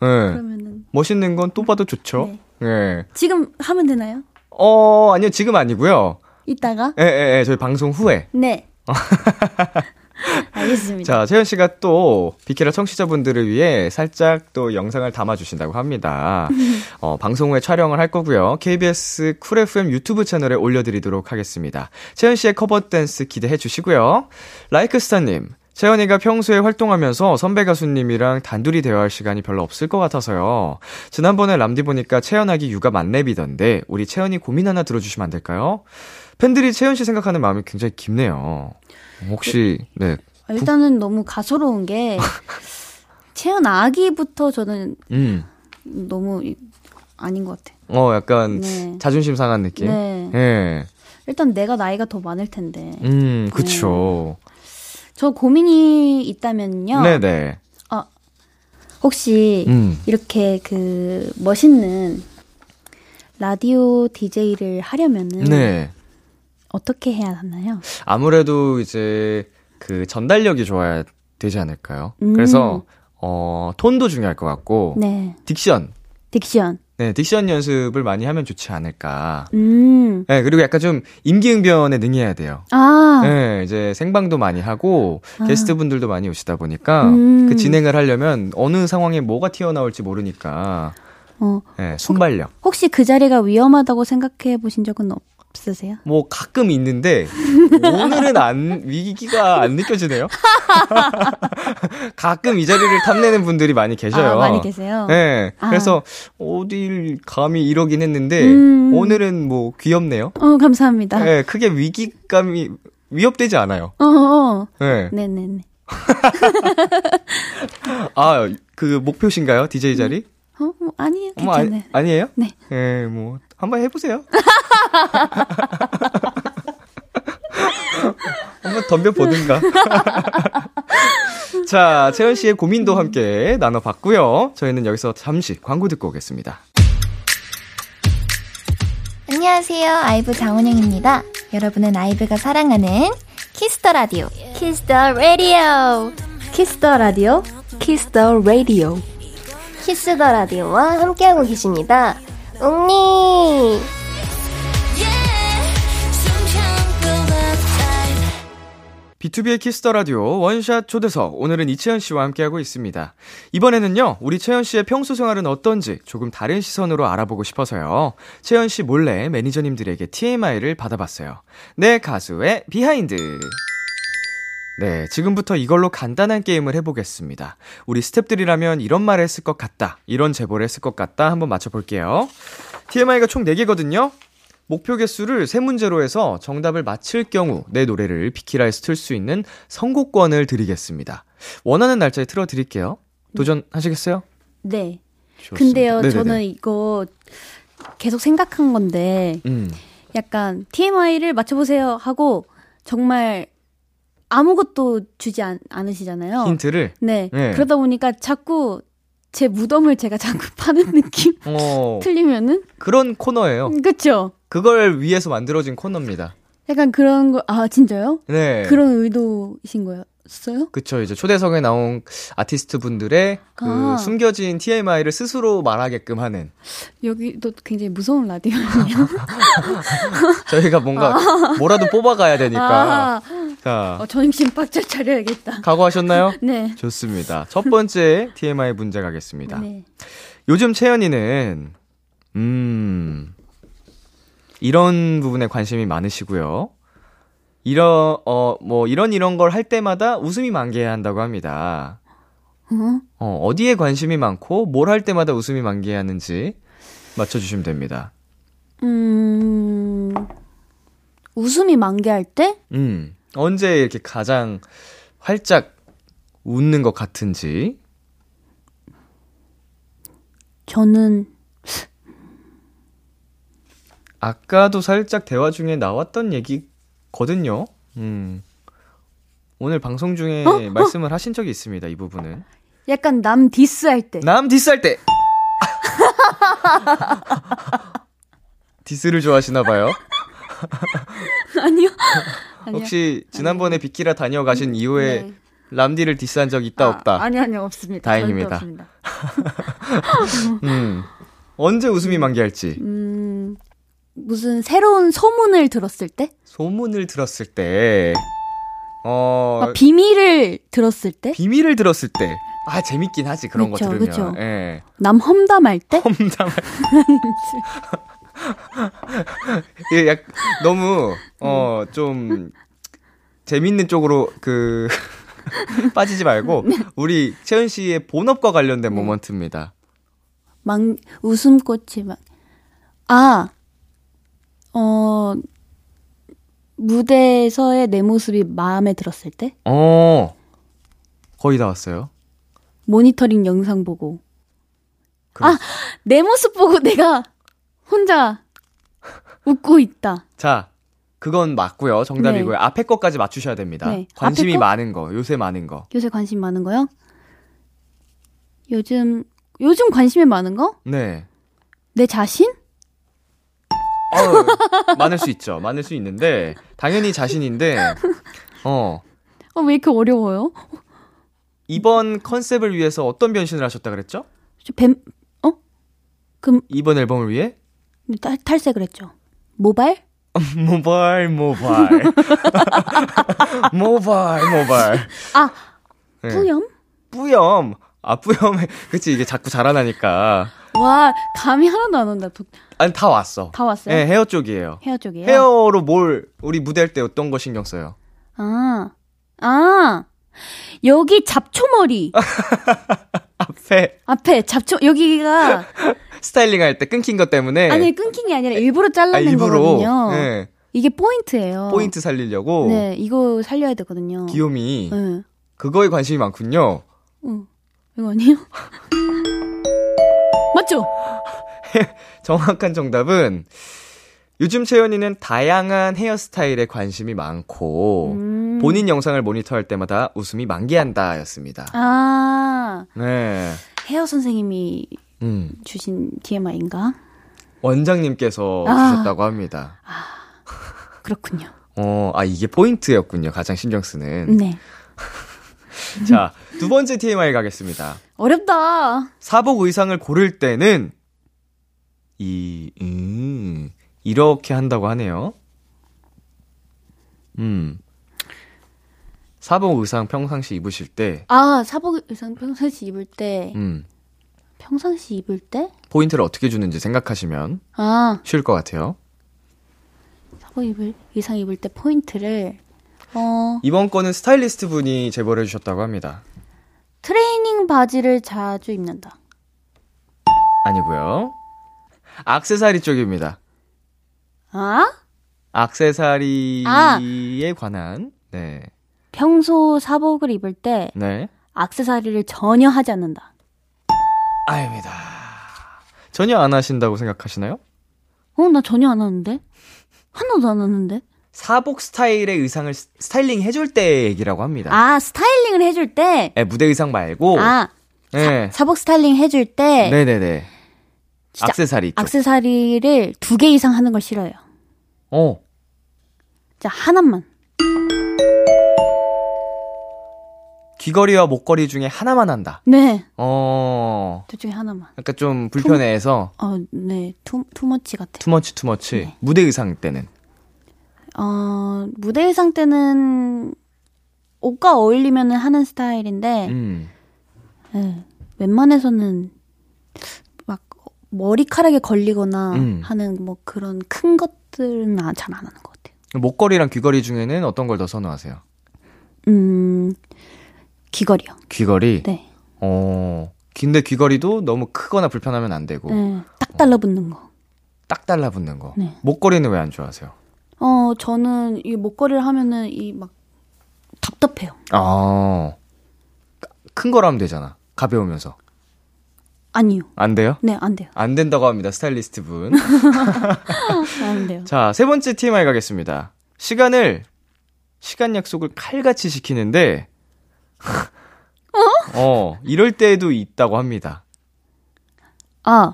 네. 그러면은 멋있는 건 또 봐도 좋죠. 네. 지금 하면 되나요? 어, 아니요. 지금 아니고요. 이따가? 예, 예, 예. 저희 방송 후에. 네. 알겠습니다. 자, 채연 씨가 또 비키라 청취자분들을 위해 살짝 또 영상을 담아 주신다고 합니다. 어, 방송 후에 촬영을 할 거고요. KBS 쿨 FM 유튜브 채널에 올려 드리도록 하겠습니다. 채연 씨의 커버 댄스 기대해 주시고요. 라이크스타 님. 채연이가 평소에 활동하면서 선배 가수님이랑 단둘이 대화할 시간이 별로 없을 것 같아서요. 지난번에 람디 보니까 채연하기 육아 만렙이던데 우리 채연이 고민 하나 들어주시면 안 될까요? 팬들이 채연 씨 생각하는 마음이 굉장히 깊네요. 혹시 네 아, 일단은 너무 가소로운 게 채연 아기부터 저는 음. 너무 이- 아닌 것 같아. 어, 약간 네. 자존심 상한 느낌? 네. 예. 일단 내가 나이가 더 많을 텐데. 음, 그쵸. 저 고민이 있다면요. 네네. 혹시 음. 이렇게 그 멋있는 라디오 DJ를 하려면은 네. 어떻게 해야 하나요? 아무래도 이제 그 전달력이 좋아야 되지 않을까요? 음. 그래서, 어, 톤도 중요할 것 같고, 네. 딕션. 딕션. 네, 딕션 연습을 많이 하면 좋지 않을까. 음. 네, 그리고 약간 좀 임기응변에 능해야 돼요. 아. 네, 이제 생방도 많이 하고 아. 게스트 분들도 많이 오시다 보니까 음. 그 진행을 하려면 어느 상황에 뭐가 튀어나올지 모르니까 어. 네, 순발력. 혹시 그 자리가 위험하다고 생각해 보신 적은 없 으세요? 뭐 가끔 있는데 오늘은 안 위기가 안 느껴지네요. 가끔 이 자리를 탐내는 분들이 많이 계셔요. 아, 많이 계세요? 네. 아. 그래서 어딜 감히 이러긴 했는데 음. 오늘은 뭐 귀엽네요. 어, 감사합니다. 네, 크게 위기감이 위협되지 않아요. 어, 어. 네. 네네네. 아, 그 목표신가요? DJ 자리? 어, 뭐, 아니에요. 어머, 괜찮아요. 아니, 아니 에요? 네. 네, 뭐 한번 해보세요. 한번 덤벼 보든가. 자, 채연 씨의 고민도 함께 나눠봤고요. 저희는 여기서 잠시 광고 듣고 오겠습니다. 안녕하세요. 아이브 장원영입니다. 여러분은 아이브가 사랑하는 키스터 라디오. 키스터 라디오. 키스더 라디오, 키스더 라디오. 키스 the Radio와 함께하고 계십니다. 웅니. B2B의 키스터 라디오 원샷 초대석 오늘은 이채연 씨와 함께하고 있습니다. 이번에는요 우리 채연 씨의 평소 생활은 어떤지 조금 다른 시선으로 알아보고 싶어서요. 채연 씨 몰래 매니저님들에게 TMI를 받아봤어요. 내 가수의 behind. 네, 지금부터 이걸로 간단한 게임을 해보겠습니다. 우리 스탭들이라면 이런 말을 했을 것 같다, 이런 제보를 했을 것 같다 한번 맞춰볼게요. TMI가 총 4개거든요. 목표 개수를 세 문제로 해서 정답을 맞힐 경우 내 노래를 비키라에서 틀 수 있는 선곡권을 드리겠습니다. 원하는 날짜에 틀어드릴게요. 도전하시겠어요? 네. 좋습니다. 근데요, 네네네. 저는 이거 계속 생각한 건데, 음, 약간 TMI를 맞춰보세요 하고, 정말 아무것도 주지 않, 않으시잖아요. 힌트를. 네. 네. 그러다 보니까 자꾸 제 무덤을 제가 자꾸 파는 느낌? 어, 틀리면은? 그런 코너예요. 그쵸? 그걸 위해서 만들어진 코너입니다. 약간 그런 거, 아, 진짜요? 네. 그런 의도이신 거 였어요? 그쵸. 이제 초대석에 나온 아티스트 분들의 그 아. 숨겨진 TMI를 스스로 말하게끔 하는 여기도 굉장히 무서운 라디오네요. 저희가 뭔가 뭐라도 뽑아가야 되니까. 아, 자, 어, 정신 빡짝 차려야겠다. 각오하셨나요? 네. 좋습니다. 첫 번째 TMI 문제 가겠습니다. 네. 요즘 채연이는 음 이런 부분에 관심이 많으시고요. 이런 어 뭐 이런 이런 걸 할 때마다 웃음이 만개해야 한다고 합니다. 어? 어 어디에 관심이 많고 뭘 할 때마다 웃음이 만개해야 하는지 맞춰 주시면 됩니다. 음, 웃음이 만개할 때? 음 언제 이렇게 가장 활짝 웃는 것 같은지 저는, 아까도 살짝 대화 중에 나왔던 얘기 거든요. 음. 오늘 방송 중에 어? 말씀을 하신 적이 있습니다. 이 부분은. 약간 남 디스할 때. 남 디스할 때. 디스를 좋아하시나 봐요. 아니요. 아니요. 혹시 지난번에 비키라 다녀가신 이후에 네. 람디를 디스한 적 있다 없다. 아, 아니, 아니요, 없습니다. 다행입니다. 없습니다. 음. 언제 웃음이 만개할지. 음, 무슨 새로운 소문을 들었을 때? 소문을 들었을 때. 어. 막 비밀을 들었을 때? 비밀을 들었을 때. 아, 재밌긴 하지, 그런 그쵸, 거 들으면. 그쵸. 예. 남 험담할 때? 험담을. 이게 약, 너무, 어, 좀, 재밌는 쪽으로, 그, 빠지지 말고, 우리 채은 씨의 본업과 관련된 모먼트입니다. 망, 웃음꽃이 막, 아, 어, 무대에서의 내 모습이 마음에 들었을 때? 어, 거의 다 왔어요. 모니터링 영상 보고. 그럼- 아, 내 모습 보고 내가 혼자 웃고 있다. 자, 그건 맞고요. 정답이고요. 네. 앞에 것까지 맞추셔야 됩니다. 네. 관심이? 많은 거, 요새 많은 거. 요새 관심 많은 거요? 요즘, 요즘 관심이 많은 거? 네. 내 자신? 어, 많을 수 있죠. 많을 수 있는데, 당연히 자신인데, 어, 어, 왜 이렇게 어려워요? 이번 컨셉을 위해서 어떤 변신을 하셨다 그랬죠? 저 뱀, 어? 그럼, 이번 앨범을 위해? 탈, 탈색을 했죠. 모발? 모발, 모발. 모발, 모발. 아, 네. 뿌염? 뿌염. 아, 뿌염에, 그치, 이게 자꾸 자라나니까. 와, 감이 하나도 안 온다. 도- 아니, 다 왔어. 다 왔어요? 네, 헤어 쪽이에요. 헤어 쪽이에요? 헤어로 뭘, 우리 무대할 때 어떤 거 신경 써요? 아, 아, 여기 잡초머리. 앞에 앞에 잡초, 여기가, 스타일링 할 때 끊긴 것 때문에. 아니, 끊긴 게 아니라 일부러 아, 잘라낸 일부러. 거거든요. 네, 이게 포인트예요. 포인트 살리려고. 네, 이거 살려야 되거든요. 귀요미. 네. 그거에 관심이 많군요. 어, 이거 아니에요? 맞죠? 정확한 정답은 요즘 채연이는 다양한 헤어스타일에 관심이 많고 음. 본인 영상을 모니터할 때마다 웃음이 만개한다 였습니다. 아, 네. 헤어 선생님이 음. 주신 TMI인가? 원장님께서 아. 주셨다고 합니다. 그렇군요. 어, 아, 이게 포인트였군요. 가장 신경 쓰는. 네. 자, 두 번째 TMI 가겠습니다. 어렵다. 사복 의상을 고를 때는 이, 음, 이렇게 한다고 하네요. 음. 사복 의상 평상시 입으실 때, 아, 사복 의상 평상시 입을 때, 음, 평상시 입을 때? 포인트를 어떻게 주는지 생각하시면 아, 쉬울 것 같아요. 사복 입을, 의상 입을 때 포인트를, 어, 이번 거는 스타일리스트 분이 제보를 해 주셨다고 합니다. 트레이닝 바지를 자주 입는다. 아니고요. 악세사리 쪽입니다. 아? 악세사리에 아. 관한, 네. 평소 사복을 입을 때 네. 악세사리를 전혀 하지 않는다. 아닙니다. 전혀 안 하신다고 생각하시나요? 어, 나 전혀 안 하는데? 하나도 안 하는데? 사복 스타일의 의상을 스- 스타일링 해줄 때 얘기라고 합니다. 아, 스타일링을 해줄 때? 네, 무대 의상 말고. 아, 네. 사복 스타일링 해줄 때? 네네네. 악세사리 쪽. 악세사리를 두 개 이상 하는 걸 싫어요. 어. 자, 하나만. 귀걸이와 목걸이 중에 하나만 한다. 네. 어. 둘 중에 하나만. 약간 좀 불편해해서 어, 네. too, too much 같아. Too much too much. 네. 무대 의상 때는. 어, 무대 의상 때는 옷과 어울리면 하는 스타일인데, 음. 네, 웬만해서는 막 머리카락에 걸리거나 음. 하는 뭐 그런 큰 것들은 아, 잘안 하는 것 같아요. 목걸이랑 귀걸이 중에는 어떤 걸 더 선호하세요? 음, 귀걸이요. 귀걸이. 네. 어. 근데 귀걸이도 너무 크거나 불편하면 안 되고 네. 딱 달라붙는 거. 딱 달라붙는 거. 네. 목걸이는 왜 안 좋아하세요? 어, 저는 이 목걸이를 하면은 이 막 답답해요. 아. 큰 거로 하면 되잖아. 가벼우면서. 아니요. 안 돼요? 네, 안 돼요. 안 된다고 합니다. 스타일리스트 분. 안 돼요. 자, 세 번째 TMI 가겠습니다. 시간을, 시간 약속을 칼같이 지키는데, 어? 이럴 때도 있다고 합니다. 아,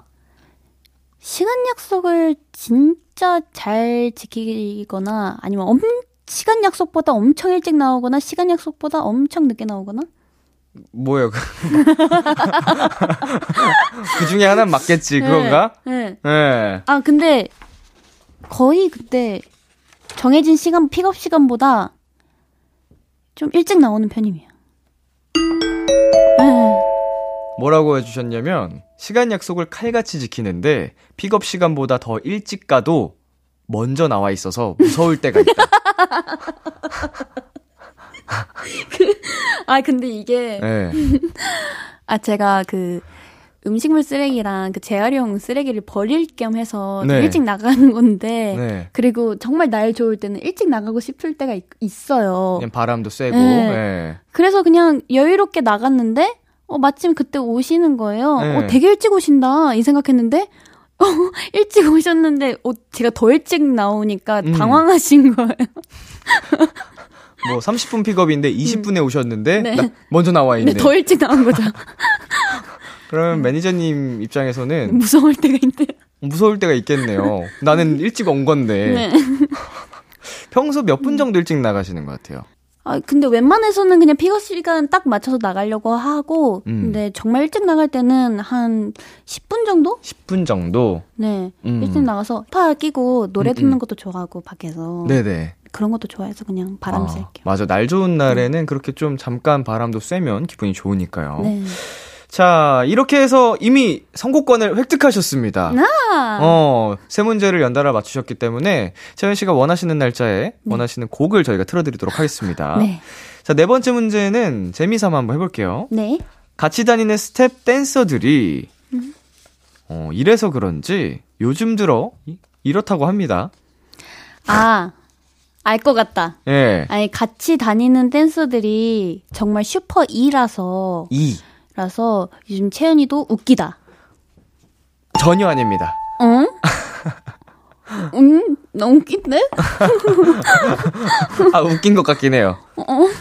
시간 약속을 진짜 잘 지키거나 아니면 엄, 시간 약속보다 엄청 일찍 나오거나 시간 약속보다 엄청 늦게 나오거나 뭐예요? 그 중에 하나는 맞겠지, 그건가? 네. 네. 예. 아, 근데 거의 그때 정해진 시간 픽업 시간보다 좀 일찍 나오는 편이에요. 네. 뭐라고 해주셨냐면, 시간 약속을 칼같이 지키는데, 픽업 시간보다 더 일찍 가도 먼저 나와 있어서 무서울 때가 있다. 아, 근데 이게 예. 아, 제가 그 음식물 쓰레기랑 그 재활용 쓰레기를 버릴 겸 해서 좀 네. 일찍 나가는 건데 네. 그리고 정말 날 좋을 때는 일찍 나가고 싶을 때가 있, 있어요. 그냥 바람도 쐬고, 네. 예. 그래서 그냥 여유롭게 나갔는데 어, 마침 그때 오시는 거예요. 네. 어, 되게 일찍 오신다 이 생각했는데 어, 일찍 오셨는데 어, 제가 더 일찍 나오니까 음. 당황하신 거예요. 뭐 30분 픽업인데 20분에 오셨는데 네. 나- 먼저 나와 있네. 근데 더 일찍 나온 거죠. 그러면 매니저님 입장에서는 무서울 때가 있대. 무서울 때가 있겠네요. 나는 일찍 온 건데 네. 평소 몇 분 정도 일찍 나가시는 것 같아요. 아, 근데 웬만해서는 그냥 픽업 시간 딱 맞춰서 나가려고 하고, 음. 근데 정말 일찍 나갈 때는 한 10분 정도? 10분 정도. 네. 음. 일찍 나가서 파 끼고 노래 음, 듣는 음. 것도 좋아하고, 밖에서. 네네. 그런 것도 좋아해서 그냥 바람 아, 쐴게요. 맞아. 날 좋은 날에는 그렇게 좀 잠깐 바람도 쐬면 기분이 좋으니까요. 네. 자, 이렇게 해서 이미 선곡권을 획득하셨습니다. 아, 어, 세 문제를 연달아 맞추셨기 때문에 채연 씨가 원하시는 날짜에 원하시는 곡을 저희가 틀어드리도록 하겠습니다. 네. 자, 네 번째 문제는 재미삼아 한번 해볼게요. 네. 같이 다니는 스텝 댄서들이 어, 이래서 그런지 요즘 들어 이- 이렇다고 합니다. 아, 알 것 같다. 예. 아니, 같이 다니는 댄서들이 정말 슈퍼 E라서, 이 라서 요즘 채연이도 웃기다. 전혀 아닙니다. 응? 응? 너무 웃긴데? 아 웃긴 것 같긴 해요.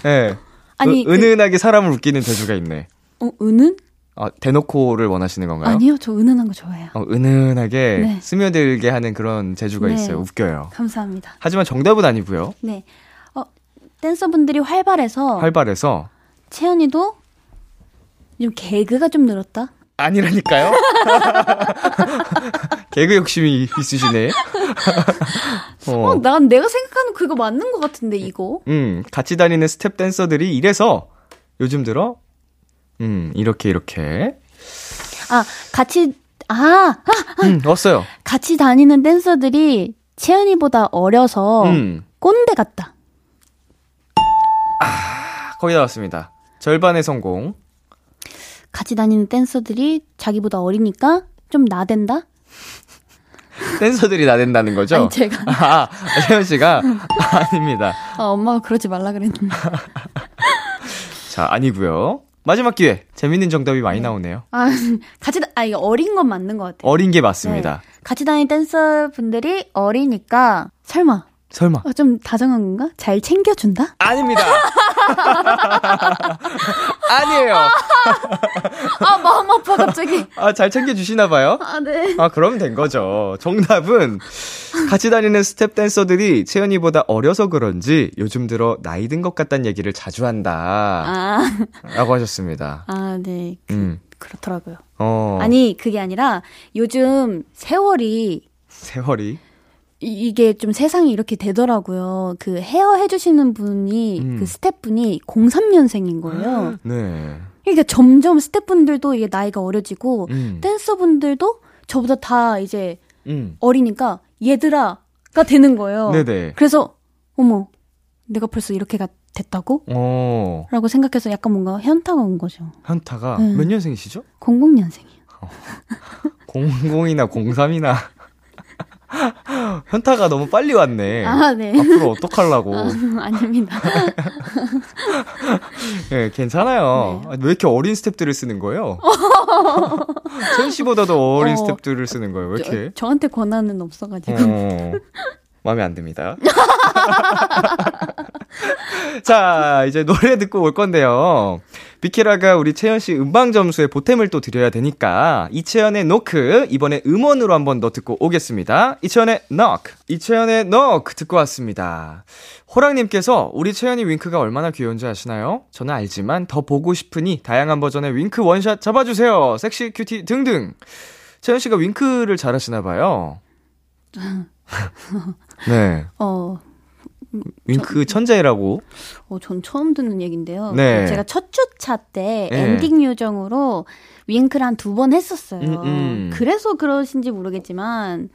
예. 아니, 으- 그- 은은하게 사람을 웃기는 재주가 있네. 어, 은은? 아, 대놓고를 원하시는 건가요? 아니요, 저 은은한 거 좋아해요. 어, 은은하게 네. 스며들게 하는 그런 재주가 네. 있어요. 웃겨요. 감사합니다. 하지만 정답은 아니고요. 네. 어, 댄서분들이 활발해서 활발해서 채연이도 좀 개그가 좀 늘었다. 아니라니까요. 개그 욕심이 있으시네. 어, 어. 난 내가 생각하는 그 이거 맞는 것 같은데, 이거? 음, 같이 다니는 스텝 댄서들이 이래서 요즘 들어, 음, 이렇게, 이렇게. 아, 같이, 아, 아, 음, 왔어요. 같이 다니는 댄서들이 채연이보다 어려서 음, 꼰대 같다. 거의 다 왔습니다. 절반의 성공. 같이 다니는 댄서들이 자기보다 어리니까 좀 나댄다? 댄서들이 나댄다는 거죠? 아니, 제가. 아, 세현 씨가? 아닙니다. 아, 엄마가 그러지 말라 그랬는데. 자, 아니고요 마지막 기회. 재밌는 정답이 많이 나오네요. 아, 같이, 다, 아, 이거 어린 건 맞는 것 같아요. 어린 게 맞습니다. 같이 다니는 댄서 분들이 어리니까, 설마, 설마. 어, 좀 다정한 건가? 잘 챙겨준다? 아닙니다. 아니에요. 아, 마음 아파, 갑자기. 아, 잘 챙겨주시나 봐요? 아, 네. 아, 그러면 된 거죠. 정답은 같이 다니는 스텝 댄서들이 채연이보다 어려서 그런지 요즘 들어 나이 든 것 같다는 얘기를 자주 한다. 아, 라고 하셨습니다. 아, 네. 음. 그렇더라고요. 어. 아니, 그게 아니라, 요즘 세월이, 세월이. 이- 이게 좀 세상이 이렇게 되더라고요. 그 헤어 해주시는 분이, 음. 그 스태프분이 03년생인 거예요. 네. 그러니까 점점 스태프분들도 이게 나이가 어려지고, 음. 댄서분들도 저보다 다 이제 음. 어리니까 얘들아가 되는 거예요. 네네. 그래서 어머 내가 벌써 이렇게가 됐다고? 어. 라고 생각해서 약간 뭔가 현타가 온 거죠. 현타가 네. 몇 년생이시죠? 00년생이요. 00이나 03이나. 현타가 너무 빨리 왔네. 아, 네. 앞으로 어떡하려고. 아, 아닙니다. 예, 괜찮아요. 네. 아, 왜 이렇게 어린 스텝들을 쓰는 거예요? 채연 씨보다도 어린 어. 스텝들을 쓰는 거예요. 왜 이렇게? 저, 한테 권한은 없어가지고. 어, 마음에 안 듭니다. 자, 이제 노래 듣고 올 건데요. 비키라가 우리 채연 씨 음방 점수에 보탬을 또 드려야 되니까 이채연의 노크 이번에 음원으로 한번 더 듣고 오겠습니다. 이채연의 노크, 이채연의 노크 듣고 왔습니다. 호랑님께서 우리 채연이 윙크가 얼마나 귀여운지 아시나요? 저는 알지만 더 보고 싶으니 다양한 버전의 윙크 원샷 잡아주세요. 섹시 cutie 등등. 채연 씨가 윙크를 잘하시나 봐요. 네. 어, 윙크 천재라고. 어, 전 처음 듣는 얘긴데요. 네. 제가 첫 주차 때 네. 엔딩 요정으로 윙크를 한 두 번 했었어요. 음, 음. 그래서 그러신지 모르겠지만,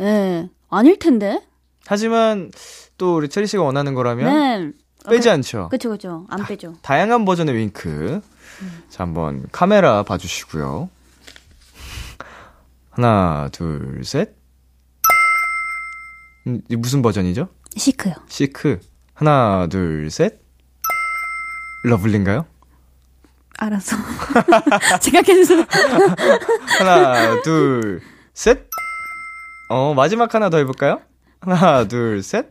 예, 아닐 텐데. 하지만 또 우리 체리 씨가 원하는 거라면 네. 빼지 그- 않죠. 그쵸, 그쵸. 안 빼죠. 다양한 버전의 윙크. 자, 한번 카메라 봐주시고요. 하나, 둘, 셋. 음, 무슨 버전이죠? 시크요. 시크. 하나, 둘, 셋. 러블린가요? 알았어. 생각해주세요. 하나, 둘, 셋. 어, 마지막 하나 더 해볼까요? 하나, 둘, 셋.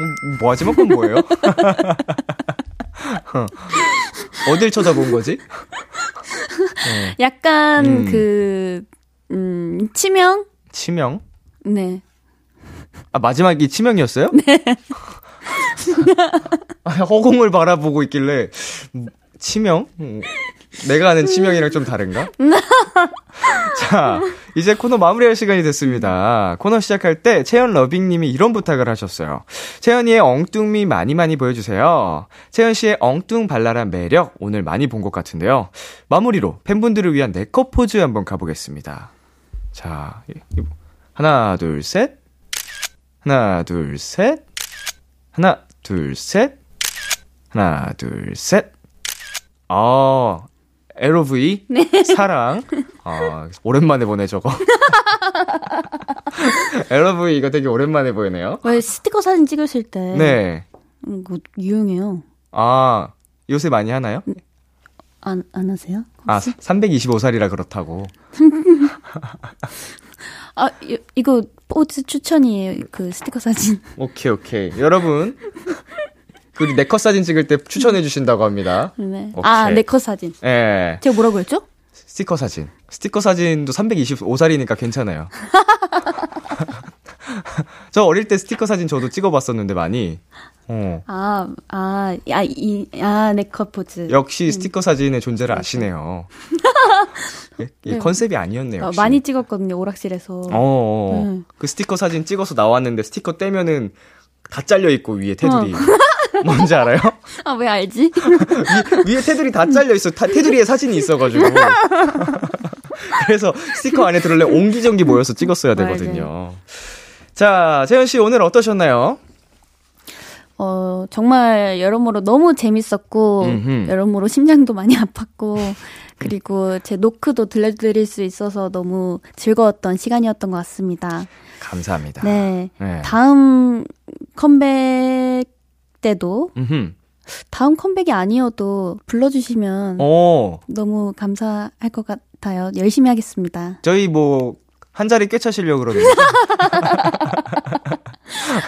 음, 마지막 건 뭐예요? 어딜 쳐다본 거지? 약간 음. 그, 음, 치명? 치명? 네. 아, 마지막이 치명이었어요? 네. 아, 허공을 바라보고 있길래, 음, 치명? 음, 내가 아는 치명이랑 좀 다른가? 자, 이제 코너 마무리할 시간이 됐습니다. 코너 시작할 때 채연 러빙님이 이런 부탁을 하셨어요. 채연이의 엉뚱미 많이 많이 보여주세요. 채연 씨의 엉뚱 발랄한 매력 오늘 많이 본 것 같은데요. 마무리로 팬분들을 위한 네컷 포즈 한번 가보겠습니다. 자, 이- 이- 하나, 둘, 셋. 하나, 둘, 셋. 하나, 둘, 셋. 하나, 둘, 셋. 아, LOV? 사랑. 아, 오랜만에 보네, 저거. LOV 이거 되게 오랜만에 보이네요. 왜 스티커 사진 찍으실 때. 네. 음, 그거 유용해요. 아, 요새 많이 하나요? 안, 안 하세요? 아, 325살이라 그렇다고. 아, 이, 이거 포즈 추천이에요. 그 스티커 사진. 오케이, 오케이. 여러분. 그 우리 네컷 사진 찍을 때 추천해 주신다고 합니다. 네. 오케이. 아, 네컷 사진. 예. 제가 뭐라고 했죠? 스티커 사진. 스티커 사진도 325살이니까 괜찮아요. 저 어릴 때 스티커 사진 저도 찍어봤었는데 많이. 어. 아, 아, 아, 이, 아, 네컷 포즈. 역시 스티커 사진의 존재를 아시네요. 예, 예, 네. 컨셉이 아니었네요. 어, 역시. 많이 찍었거든요, 오락실에서. 어, 어. 네. 그 스티커 사진 찍어서 나왔는데 스티커 떼면은 다 잘려 있고 위에 테두리. 뭔지 알아요? 아, 왜 알지? 위, 에 테두리 다 잘려 있어. 다, 테두리에 사진이 있어가지고. 그래서 스티커 안에 들을래 옹기종기 모여서 찍었어야 되거든요. 자, 재현 씨 오늘 어떠셨나요? 어, 정말 여러모로 너무 재밌었고, 음흠. 여러모로 심장도 많이 아팠고, 그리고 제 노크도 들려드릴 수 있어서 너무 즐거웠던 시간이었던 것 같습니다. 감사합니다. 네. 네. 다음 컴백 때도, 음흠. 다음 컴백이 아니어도 불러주시면 어, 너무 감사할 것 같아요. 열심히 하겠습니다. 저희 뭐, 한 자리 꿰차시려고 그러는데.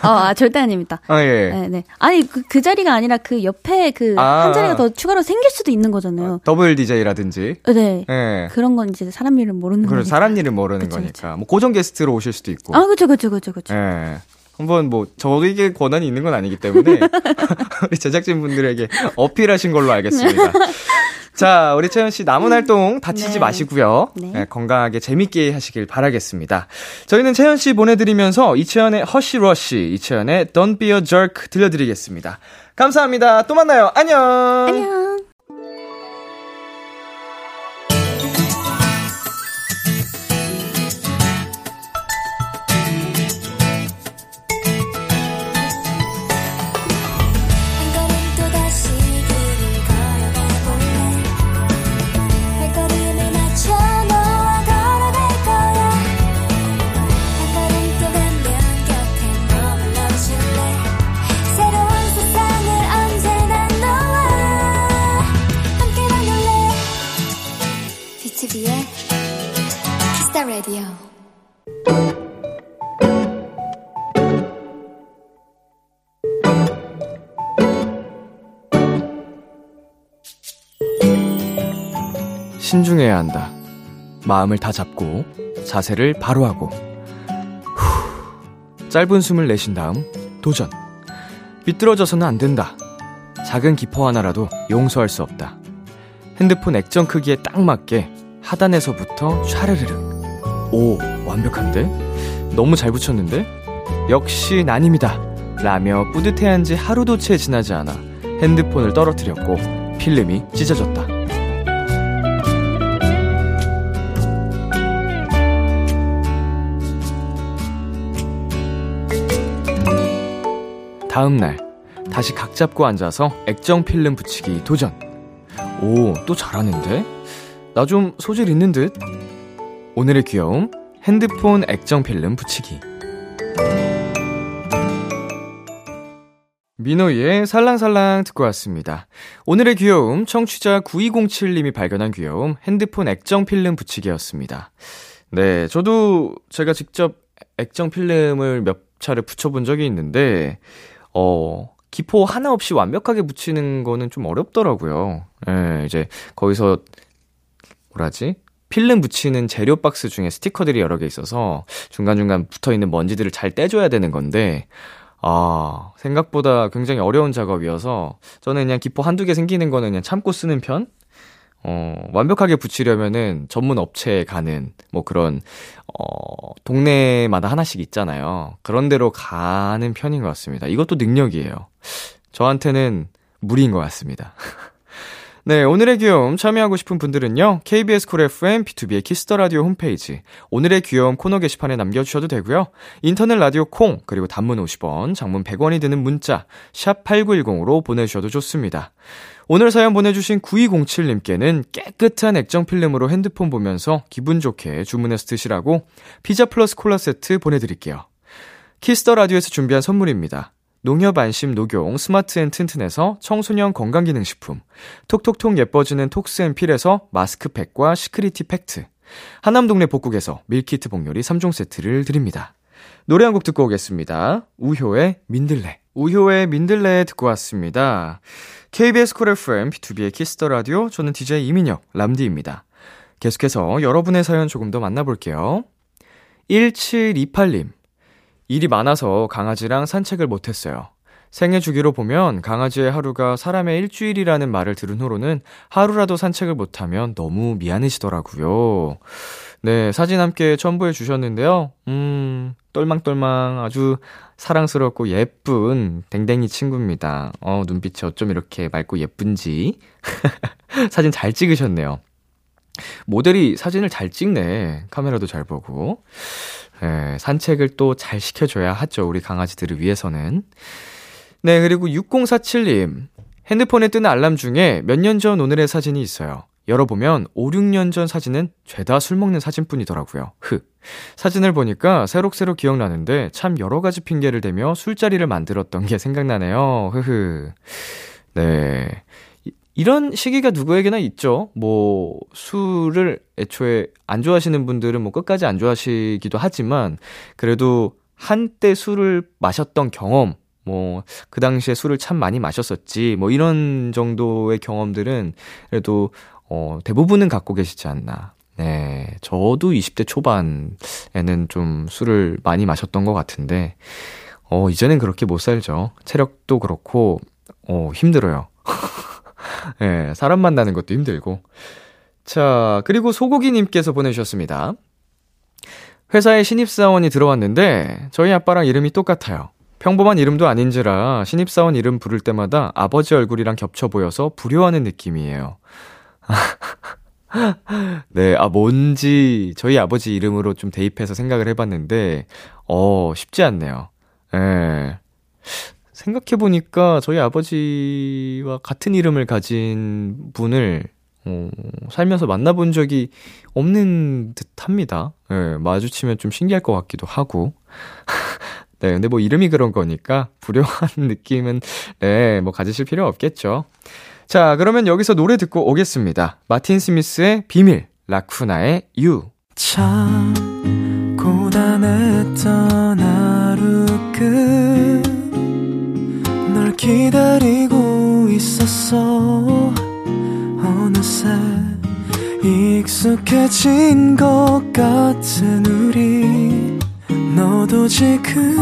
어, 아, 절대 아닙니다. 아, 예. 네, 네. 아니, 그, 그 자리가 아니라 그 옆에 그 아. 한 자리가 더 추가로 생길 수도 있는 거잖아요. 더블 DJ라든지. 네. 예. 그런 건 이제 사람 이름 모르는 그리고 거니까. 사람 일을 모르는 그쵸, 거니까. 뭐, 고정 게스트로 오실 수도 있고. 아, 그쵸, 그쵸, 그쵸, 그쵸. 예. 한번 뭐 저에게 권한이 있는 건 아니기 때문에 우리 제작진 분들에게 어필하신 걸로 알겠습니다. 자, 우리 채연 씨 남은 활동 다치지 네. 마시고요. 네. 예, 건강하게 재밌게 하시길 바라겠습니다. 저희는 채연 씨 보내드리면서 이채연의 허쉬 러쉬, 이채연의 Don't Be a Jerk 들려드리겠습니다. 감사합니다. 또 만나요. 안녕. 안녕. 마음을 다 잡고 자세를 바로 하고 후, 짧은 숨을 내쉰 다음 도전. 삐뚤어져서는 안 된다. 작은 기포 하나라도 용서할 수 없다. 핸드폰 액정 크기에 딱 맞게 하단에서부터 촤르르륵. 오, 완벽한데? 너무 잘 붙였는데? 역시 난입니다. 라며 뿌듯해한 지 하루도 채 지나지 않아 핸드폰을 떨어뜨렸고 필름이 찢어졌다. 다음 날 다시 각 잡고 앉아서 액정 필름 붙이기 도전. 오, 또 잘하는데? 나 좀 소질 있는 듯? 오늘의 귀여움 핸드폰 액정 필름 붙이기. 민호이의 살랑살랑 듣고 왔습니다. 오늘의 귀여움 청취자 9207님이 발견한 귀여움 핸드폰 액정 필름 붙이기였습니다. 네, 저도 제가 직접 액정 필름을 몇 차례 붙여본 적이 있는데, 어, 기포 하나 없이 완벽하게 붙이는 거는 좀 어렵더라고요. 예, 이제 거기서, 뭐라지? 필름 붙이는 재료 박스 중에 스티커들이 여러 개 있어서 중간중간 붙어 있는 먼지들을 잘 떼줘야 되는 건데, 아, 생각보다 굉장히 어려운 작업이어서 저는 그냥 기포 한두 개 생기는 거는 그냥 참고 쓰는 편? 어, 완벽하게 붙이려면은 전문 업체에 가는 뭐 그런 어, 동네마다 하나씩 있잖아요. 그런 데로 가는 편인 것 같습니다. 이것도 능력이에요. 저한테는 무리인 것 같습니다. 네, 오늘의 귀여움 참여하고 싶은 분들은요. KBS 쿨 FM B2B의 키스터 라디오 홈페이지 오늘의 귀여움 코너 게시판에 남겨 주셔도 되고요. 인터넷 라디오 콩 그리고 단문 50원, 장문 100원이 드는 문자 샵 8910으로 보내 주셔도 좋습니다. 오늘 사연 보내주신 9207님께는 깨끗한 액정 필름으로 핸드폰 보면서 기분 좋게 주문해서 드시라고 피자 플러스 콜라 세트 보내드릴게요. Kiss the Radio에서 준비한 선물입니다. 농협 안심 녹용 스마트 앤 튼튼에서 청소년 건강기능식품, 톡톡톡 예뻐지는 톡스 앤 필에서 마스크팩과 시크리티 팩트, 하남동네 복국에서 밀키트 복요리 3종 세트를 드립니다. 노래 한 곡 듣고 오겠습니다. 우효의 민들레. 우효의 민들레 듣고 왔습니다. KBS 쿨 FM, B2B의 키스터 라디오, 저는 DJ 이민혁, 람디입니다. 계속해서 여러분의 사연 조금 더 만나볼게요. 1728님. 일이 많아서 강아지랑 산책을 못했어요. 생애 주기로 보면 강아지의 하루가 사람의 일주일이라는 말을 들은 후로는 하루라도 산책을 못하면 너무 미안해지더라고요. 네, 사진 함께 첨부해 주셨는데요. 음, 똘망똘망 아주 사랑스럽고 예쁜 댕댕이 친구입니다. 어, 눈빛이 어쩜 이렇게 맑고 예쁜지. 사진 잘 찍으셨네요. 모델이 사진을 잘 찍네. 카메라도 잘 보고. 예, 산책을 또 잘 시켜줘야 하죠. 우리 강아지들을 위해서는. 네, 그리고 6047님. 핸드폰에 뜨는 알람 중에 몇 년 전 오늘의 사진이 있어요. 열어보면 5, 6년 전 사진은 죄다 술 먹는 사진뿐이더라고요. 흑. 사진을 보니까 새록새록 기억나는데 참 여러 가지 핑계를 대며 술자리를 만들었던 게 생각나네요. 흐흐. 네. 이- 이런 시기가 누구에게나 있죠. 뭐, 술을 애초에 안 좋아하시는 분들은 뭐 끝까지 안 좋아하시기도 하지만, 그래도 한때 술을 마셨던 경험, 뭐, 그 당시에 술을 참 많이 마셨었지, 뭐 이런 정도의 경험들은 그래도, 어, 대부분은 갖고 계시지 않나. 네. 저도 20대 초반에는 좀 술을 많이 마셨던 것 같은데, 어, 이제는 그렇게 못 살죠. 체력도 그렇고, 어, 힘들어요. 예, 사람 만나는 것도 힘들고. 자, 그리고 소고기님께서 보내주셨습니다. 회사에 신입사원이 들어왔는데, 저희 아빠랑 이름이 똑같아요. 평범한 이름도 아닌지라 신입사원 이름 부를 때마다 아버지 얼굴이랑 겹쳐 보여서 불효하는 느낌이에요. 네, 아, 뭔지 저희 아버지 이름으로 좀 대입해서 생각을 해봤는데, 어, 쉽지 않네요. 예. 생각해보니까 저희 아버지와 같은 이름을 가진 분을, 어, 살면서 만나본 적이 없는 듯 합니다. 예, 마주치면 좀 신기할 것 같기도 하고. 네, 근데 뭐 이름이 그런 거니까 불효한 느낌은, 네, 뭐 가지실 필요 없겠죠. 자, 그러면 여기서 노래 듣고 오겠습니다. 마틴 스미스의 비밀, 라쿠나의 유. 참 고단했던 하루 끝널 기다리고 있었어 어느새 익숙해진 것 같은 우리 너도 지금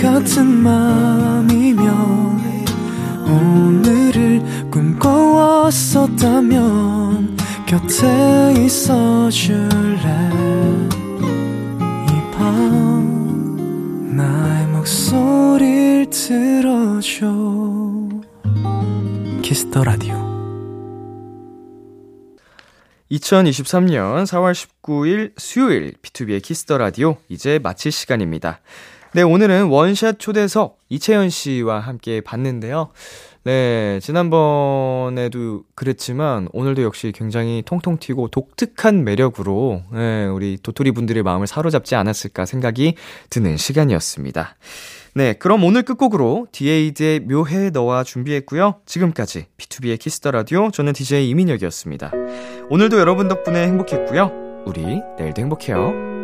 같은 맘이면 오늘을 꿈꿔왔었다면 곁에 있어 줄래? 이 밤 나의 목소리를 들어줘. Kiss the Radio. 2023년 4월 19일 수요일 B2B의 키스터 라디오 이제 마칠 시간입니다. 네, 오늘은 원샷 초대석 이채연 씨와 함께 봤는데요. 네, 지난번에도 그랬지만 오늘도 역시 굉장히 통통 튀고 독특한 매력으로 네, 우리 도토리 분들의 마음을 사로잡지 않았을까 생각이 드는 시간이었습니다. 네, 그럼 오늘 끝곡으로 디에이드의 묘해 너와 준비했고요. 지금까지 B2B의 키스터 라디오 저는 DJ 이민혁이었습니다. 오늘도 여러분 덕분에 행복했고요. 우리 내일도 행복해요.